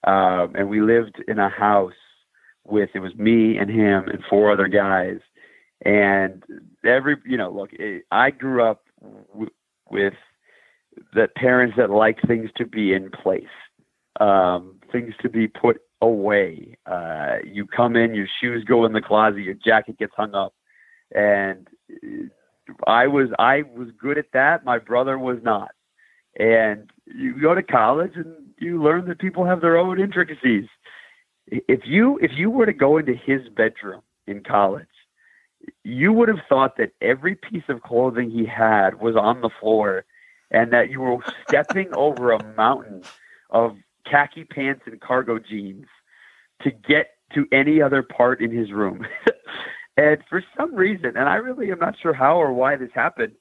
um, and we lived in a house with it was me and him and four other guys, and every you know look it, I grew up w- with the parents that like things to be in place, um, things to be put away. Uh, you come in, your shoes go in the closet, your jacket gets hung up, and I was I was good at that. My brother was not. And you go to college and you learn that people have their own intricacies. If you if you were to go into his bedroom in college, you would have thought that every piece of clothing he had was on the floor and that you were stepping over a mountain of khaki pants and cargo jeans to get to any other part in his room. and for some reason, and I really am not sure how or why this happened,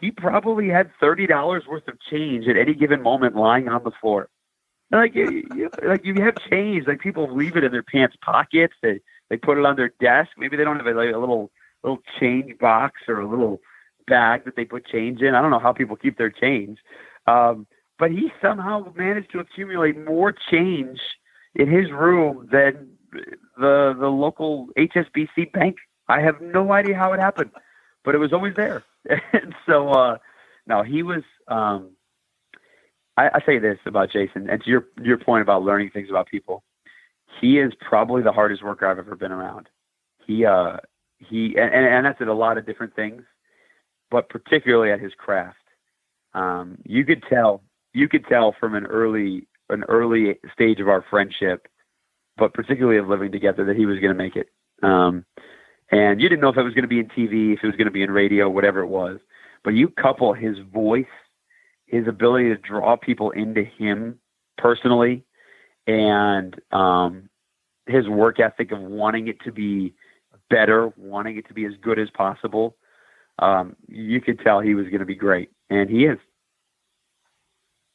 he probably had thirty dollars worth of change at any given moment lying on the floor. Like you, you, like you have change, like people leave it in their pants pockets. They they put it on their desk. Maybe they don't have a, like a little little change box or a little bag that they put change in. I don't know how people keep their change. Um, but he somehow managed to accumulate more change in his room than the the local HSBC bank. I have no idea how it happened, but it was always there. and so, uh, he was. Um, I, I say this about Jason, and to your your point about learning things about people, he is probably the hardest worker I've ever been around. He uh he and, and that's at a lot of different things, but particularly at his craft. Um, you could tell you could tell from an early an early stage of our friendship, but particularly of living together, that he was going to make it. Um, and you didn't know if it was going to be in TV, if it was going to be in radio, whatever it was. But you couple his voice, his ability to draw people into him personally, and um, his work ethic of wanting it to be better, wanting it to be as good as possible. Um, you could tell he was going to be great, and he is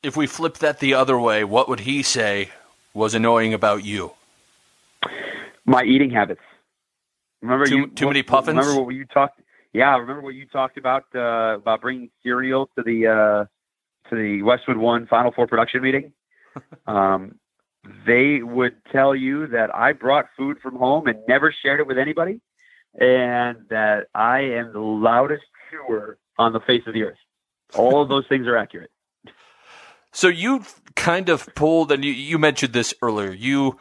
if we flip that the other way, what would he say was annoying about you? My eating habits. Remember too, you, too many puffins. Remember what you talked? Yeah, remember what you talked about uh, about bringing cereal to the uh, to the Westwood One Final Four production meeting. um, they would tell you that I brought food from home and never shared it with anybody, and that I am the loudest chewer on the face of the earth. All of those things are accurate. So you kind of pulled, and you, you mentioned this earlier. You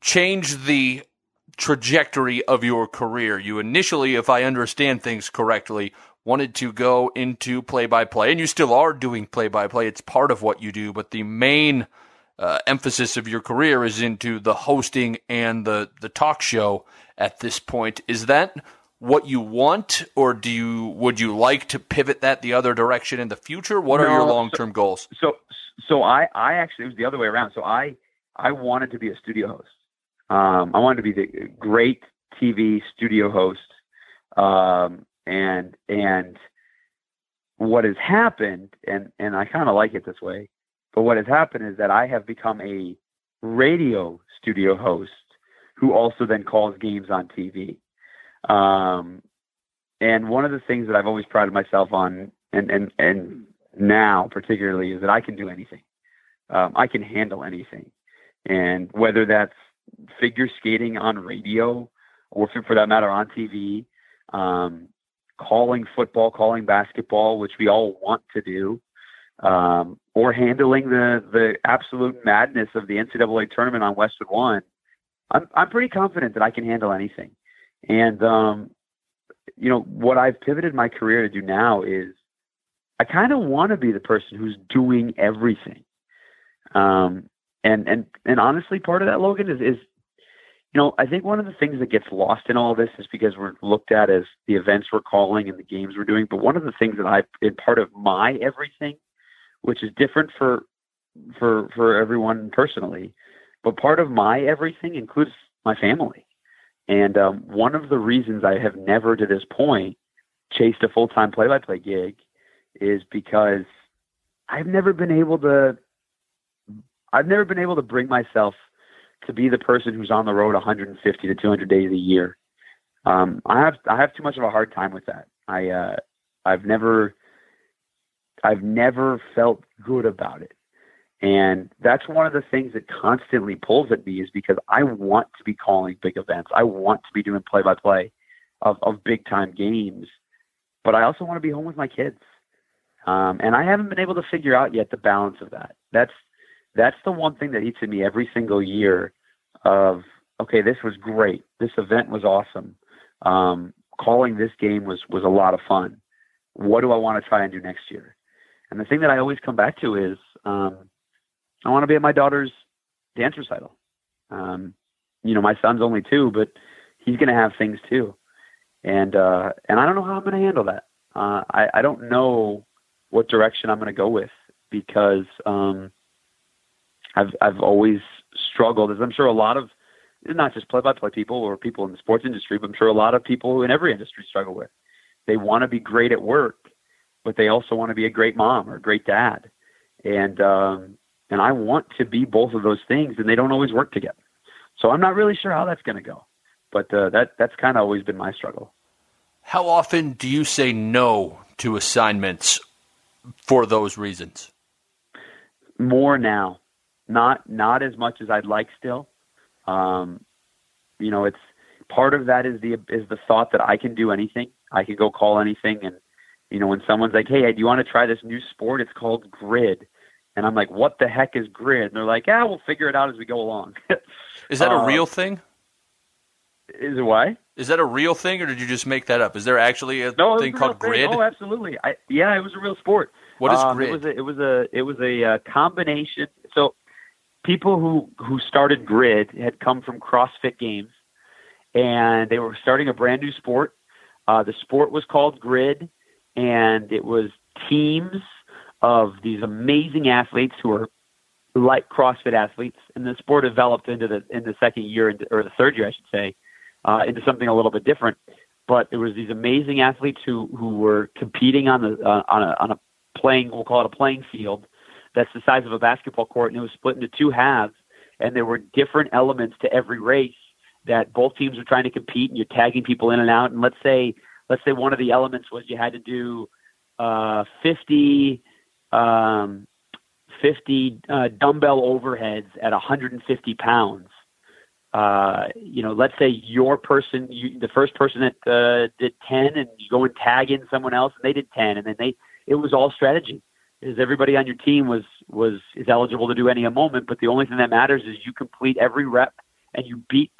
changed the trajectory of your career. You initially, if I understand things correctly, wanted to go into play by play, and you still are doing play by play. It's part of what you do, but the main uh, emphasis of your career is into the hosting and the the talk show at this point. Is that what you want, or do you would you like to pivot that the other direction in the future? What no, are your long term so, goals? So so I, I actually it was the other way around. So I, I wanted to be a studio host. Um, I wanted to be the great TV studio host. Um, and and what has happened, and and I kind of like it this way, but what has happened is that I have become a radio studio host who also then calls games on TV. Um, and one of the things that I've always prided myself on, and and and now particularly is that I can do anything. Um, I can handle anything, and whether that's figure skating on radio or for that matter on TV, um, calling football, calling basketball, which we all want to do, um, or handling the the absolute madness of the NCAA tournament on Westwood One, I'm I'm pretty confident that I can handle anything. And um, you know what I've pivoted my career to do now is I kind of want to be the person who's doing everything. Um, and and and honestly, part of that, Logan, is is you know I think one of the things that gets lost in all this is because we're looked at as the events we're calling and the games we're doing. But one of the things that I've been part of my everything, which is different for for for everyone personally, but part of my everything includes my family. And um, one of the reasons I have never to this point chased a full time play by play gig is because I've never been able to I've never been able to bring myself to be the person who's on the road 150 to 200 days a year. Um, I have I have too much of a hard time with that. I uh, I've never I've never felt good about it. And that's one of the things that constantly pulls at me is because I want to be calling big events. I want to be doing play by play of, of big time games. But I also want to be home with my kids. Um, and I haven't been able to figure out yet the balance of that. That's that's the one thing that eats at me every single year. Of okay, this was great. This event was awesome. Um, calling this game was was a lot of fun. What do I want to try and do next year? And the thing that I always come back to is um, I want to be at my daughter's dance recital. Um, you know, my son's only two, but he's going to have things too, and uh, and I don't know how I'm going to handle that. Uh, I, I don't know what direction I'm going to go with because um, I've I've always struggled, as I'm sure a lot of not just play-by-play people or people in the sports industry, but I'm sure a lot of people in every industry struggle with. They want to be great at work, but they also want to be a great mom or a great dad, and um, and I want to be both of those things, and they don't always work together. So I'm not really sure how that's going to go, but uh, that that's kind of always been my struggle. How often do you say no to assignments for those reasons? More now, not not as much as I'd like still. Um, you know, it's part of that is the is the thought that I can do anything. I can go call anything, and you know, when someone's like, "Hey, do you want to try this new sport? It's called grid," and I'm like, "What the heck is grid?" And they're like, "Yeah, we'll figure it out as we go along." is that a uh, real thing? Is it why? Is that a real thing, or did you just make that up? Is there actually a no, thing called thing. grid? Oh, absolutely. I, yeah, it was a real sport. What is um, grid? It was a it was a it was a uh, combination. So people who who started grid had come from CrossFit Games, and they were starting a brand new sport. Uh, the sport was called grid, and it was teams of these amazing athletes who are like CrossFit athletes, and the sport developed into the in the second year or the third year, I should say, uh, into something a little bit different. But there was these amazing athletes who who were competing on the uh, on a on a playing we'll call it a playing field that's the size of a basketball court, and it was split into two halves, and there were different elements to every race that both teams were trying to compete, and you're tagging people in and out. And let's say let's say one of the elements was you had to do uh, 50 um, 50 uh, dumbbell overheads at 150 pounds uh, you know, let's say your person, you, the first person that uh, did 10 and you go and tag in someone else and they did 10 and then they, it was all strategy is everybody on your team was, was, is eligible to do any a moment, but the only thing that matters is you complete every rep and you beat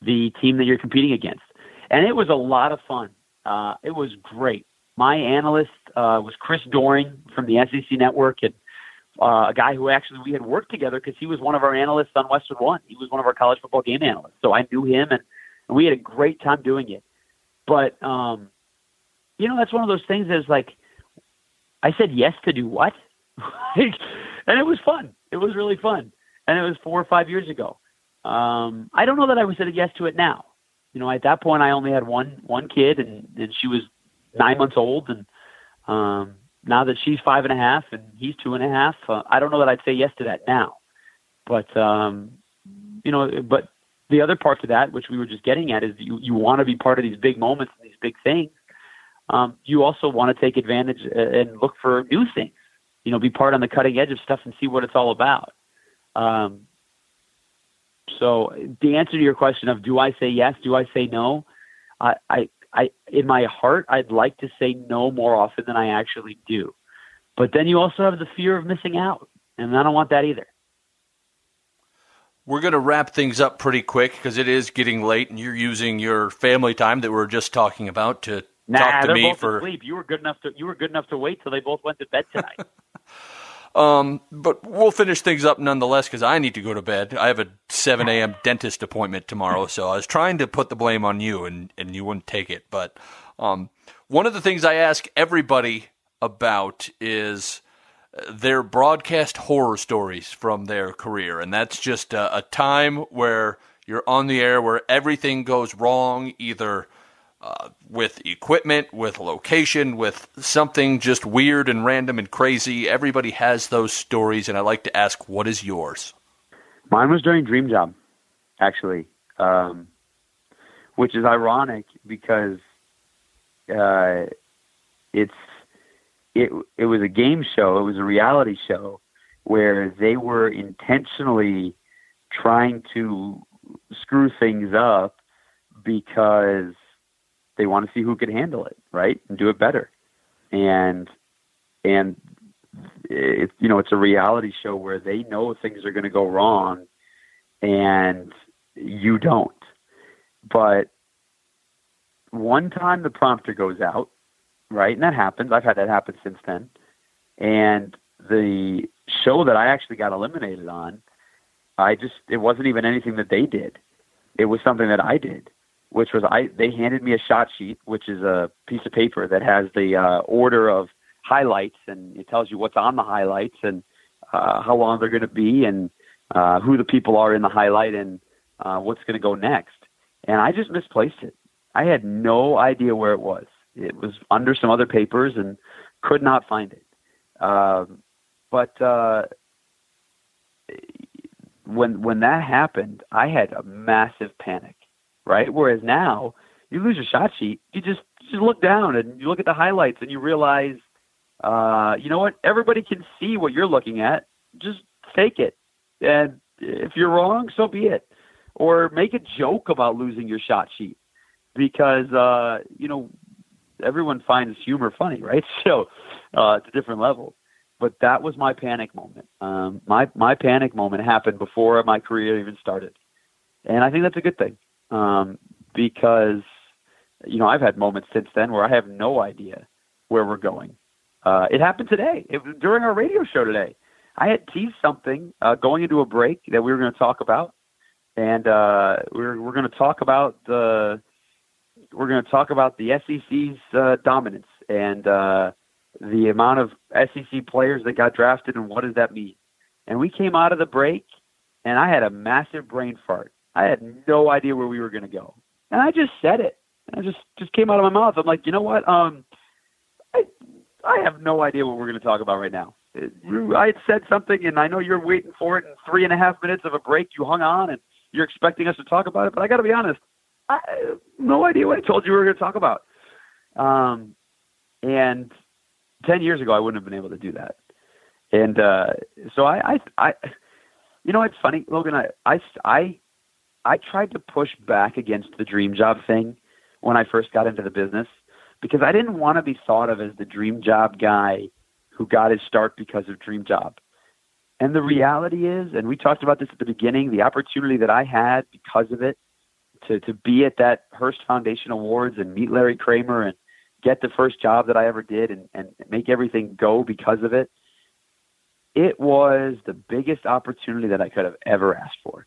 the team that you're competing against. And it was a lot of fun. Uh, it was great. My analyst uh, was Chris Doering from the SEC network and uh, a guy who actually we had worked together because he was one of our analysts on Westwood One. He was one of our college football game analysts, so I knew him, and, and we had a great time doing it. But um, you know, that's one of those things that's like, I said yes to do what, and it was fun. It was really fun, and it was four or five years ago. Um, I don't know that I would say yes to it now. You know, at that point, I only had one one kid, and and she was nine months old, and um, now that she's five and a half and he's two and a half, uh, I don't know that I'd say yes to that now. But um, you know, but the other part to that, which we were just getting at, is you you want to be part of these big moments and these big things. Um, you also want to take advantage uh, and look for new things. You know, be part on the cutting edge of stuff and see what it's all about. Um, so the answer to your question of do I say yes, do I say no, I, I I in my heart I'd like to say no more often than I actually do. But then you also have the fear of missing out, and I don't want that either. We're going to wrap things up pretty quick because it is getting late, and you're using your family time that we are just talking about to nah, talk to me both for. asleep. You were good enough to you were good enough to wait till they both went to bed tonight. Um, but we'll finish things up nonetheless because I need to go to bed. I have a 7 a.m. dentist appointment tomorrow, so I was trying to put the blame on you, and, and you wouldn't take it. But um, one of the things I ask everybody about is uh, their broadcast horror stories from their career, and that's just a, a time where you're on the air where everything goes wrong, either uh, with equipment, with location, with something just weird and random and crazy. Everybody has those stories, and I like to ask, what is yours? Mine was during Dream Job, actually, um, which is ironic because uh, it's it it was a game show, it was a reality show where they were intentionally trying to screw things up because they want to see who could handle it, right, and do it better. And and it's you know it's a reality show where they know things are going to go wrong, and you don't. But one time the prompter goes out, right, and that happens. I've had that happen since then. And the show that I actually got eliminated on, I just it wasn't even anything that they did. It was something that I did which was I they handed me a shot sheet, which is a piece of paper that has the uh, order of highlights and it tells you what's on the highlights and uh, how long they're going to be and uh, who the people are in the highlight and Uh, what's going to go next? And I just misplaced it. I had no idea where it was. It was under some other papers and could not find it. Um, but uh, when when that happened, I had a massive panic. Right. Whereas now, you lose your shot sheet, you just you just look down and you look at the highlights and you realize, uh, you know what? Everybody can see what you're looking at. Just take it, and if you're wrong, so be it. Or make a joke about losing your shot sheet because uh, you know everyone finds humor funny, right? So uh, it's a different level. But that was my panic moment. Um, my my panic moment happened before my career even started, and I think that's a good thing um, because you know I've had moments since then where I have no idea where we're going. Uh, it happened today. It during our radio show today. I had teased something uh, going into a break that we were going to talk about, and uh, we're we're going to talk about the we're going to talk about the SEC's uh, dominance and uh, the amount of SEC players that got drafted and what does that mean. And we came out of the break, and I had a massive brain fart. I had no idea where we were going to go, and I just said it. I just just came out of my mouth. I'm like, you know what? Um, I I have no idea what we're going to talk about right now. I had said something, and I know you're waiting for it. In three and a half minutes of a break, you hung on, and you're expecting us to talk about it. But I got to be honest, I no idea what I told you we were going to talk about. Um, and ten years ago, I wouldn't have been able to do that. And uh, so I, I, I, you know, it's funny, Logan. I, I, I, I tried to push back against the dream job thing when I first got into the business because I didn't want to be thought of as the dream job guy who got his start because of dream job. And the reality is, and we talked about this at the beginning, the opportunity that I had because of it to to be at that Hearst Foundation Awards and meet Larry Kramer and get the first job that I ever did and, and make everything go because of it. It was the biggest opportunity that I could have ever asked for.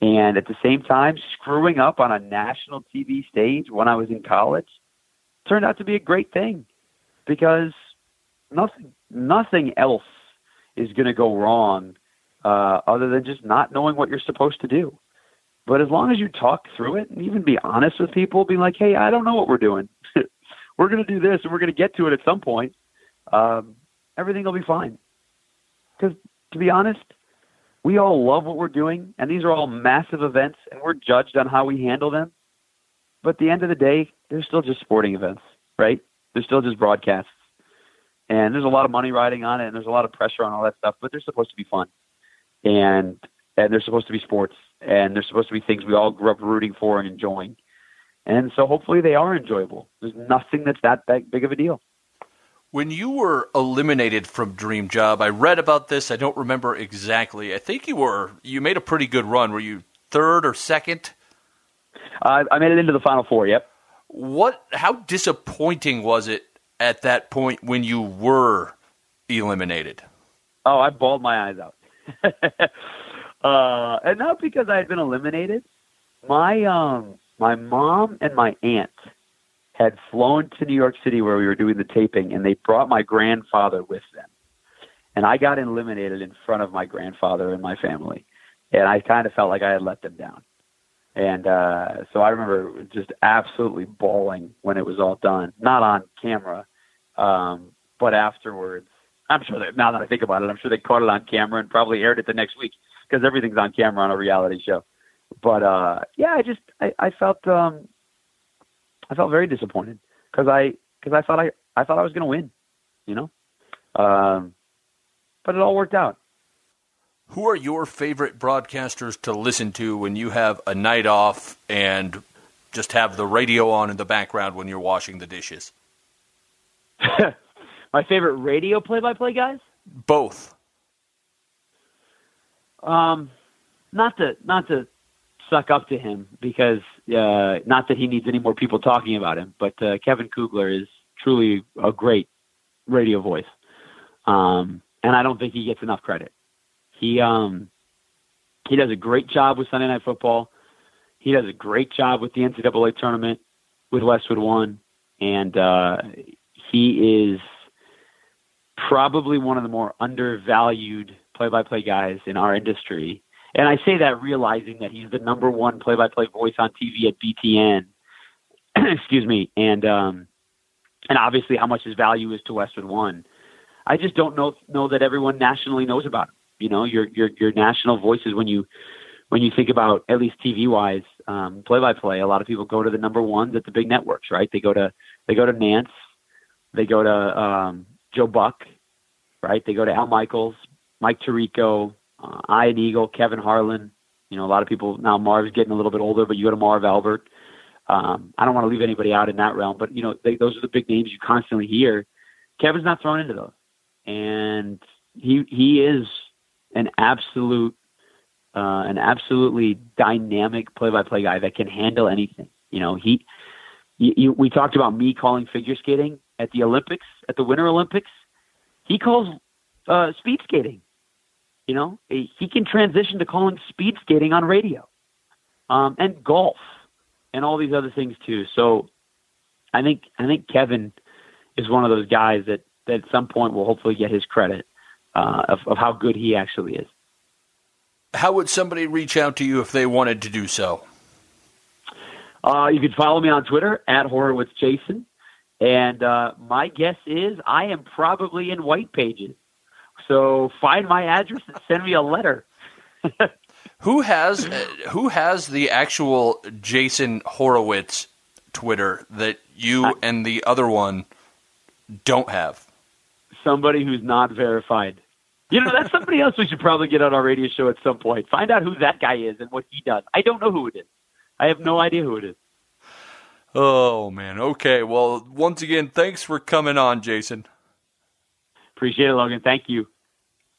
And at the same time, screwing up on a national TV stage when I was in college turned out to be a great thing because nothing nothing else is going to go wrong uh, other than just not knowing what you're supposed to do. But as long as you talk through it and even be honest with people, be like, hey, I don't know what we're doing. we're going to do this and we're going to get to it at some point. Um, everything will be fine. Because to be honest, we all love what we're doing, and these are all massive events, and we're judged on how we handle them. But at the end of the day, they're still just sporting events, right? They're still just broadcasts. And there's a lot of money riding on it, and there's a lot of pressure on all that stuff, but they're supposed to be fun. And and they're supposed to be sports, and they're supposed to be things we all grew up rooting for and enjoying. And so hopefully they are enjoyable. There's nothing that's that big of a deal. When you were eliminated from Dream Job, I read about this. I don't remember exactly. I think you were you made a pretty good run. Were you third or second? Uh, I made it into the final four. Yep. What? How disappointing was it at that point when you were eliminated? Oh, I bawled my eyes out. uh, and not because I had been eliminated. My um my mom and my aunt had flown to New York City where we were doing the taping, and they brought my grandfather with them. And I got eliminated in front of my grandfather and my family, and I kind of felt like I had let them down. And uh, so I remember just absolutely bawling when it was all done, not on camera, um, but afterwards. I'm sure that now that I think about it, I'm sure they caught it on camera and probably aired it the next week because everything's on camera on a reality show but uh, yeah, I just I, I felt um, I felt very disappointed because I because I thought I I thought I was going to win, you know, um, but it all worked out. Who are your favorite broadcasters to listen to when you have a night off and just have the radio on in the background when you're washing the dishes? My favorite radio play-by-play guys? Both. Um, not to not to suck up to him because uh, not that he needs any more people talking about him, but uh, Kevin Kugler is truly a great radio voice, um, and I don't think he gets enough credit. He um, he does a great job with Sunday Night Football. He does a great job with the NCAA tournament with Westwood One, and uh, he is probably one of the more undervalued play-by-play guys in our industry And I say that realizing that he's the number one play-by-play voice on TV at BTN. Excuse me, and um, and obviously how much his value is to Westwood One. I just don't know know that everyone nationally knows about him. You know, your your your national voices when you when you think about at least TV wise, um, play by play, a lot of people go to the number ones at the big networks, right? They go to they go to Nance, they go to um, Joe Buck, right? They go to Al Michaels, Mike Tirico, uh, Ian Eagle, Kevin Harlan. You know, a lot of people now. Marv's getting a little bit older, but you go to Marv Albert. Um, I don't want to leave anybody out in that realm, but you know, they, those are the big names you constantly hear. Kevin's not thrown into those, and he he is an absolute uh, an absolutely dynamic play-by-play guy that can handle anything. You know, he. You, you, we talked about me calling figure skating at the Olympics, at the Winter Olympics. He calls uh, speed skating. You know, he can transition to calling speed skating on radio, um, and golf, and all these other things too. So, I think I think Kevin is one of those guys that that at some point will hopefully get his credit uh, of, of how good he actually is. How would somebody reach out to you if they wanted to do so? Uh, you can follow me on Twitter at Horowitz Jason. And uh, my guess is I am probably in white pages. So find my address and send me a letter. who has uh, who has the actual Jason Horowitz Twitter that you I, and the other one don't have? Somebody who's not verified. You know, that's somebody else we should probably get on our radio show at some point. Find out who that guy is and what he does. I don't know who it is. I have no idea who it is. Oh man. Okay. Well, once again, thanks for coming on, Jason. Appreciate it, Logan. Thank you.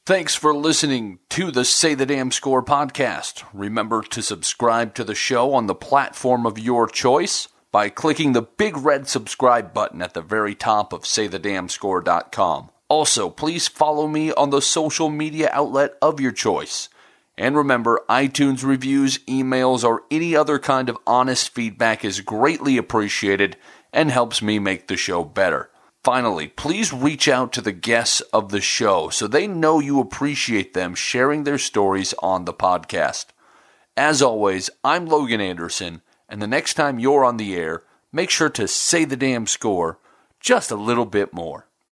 Thanks for listening to the Say the Damn Score podcast. Remember to subscribe to the show on the platform of your choice by clicking the big red subscribe button at the very top of saythedamnscore.com. Also, please follow me on the social media outlet of your choice. And remember, iTunes reviews, emails, or any other kind of honest feedback is greatly appreciated and helps me make the show better. Finally, please reach out to the guests of the show so they know you appreciate them sharing their stories on the podcast. As always, I'm Logan Anderson, and the next time you're on the air, make sure to say the damn score just a little bit more.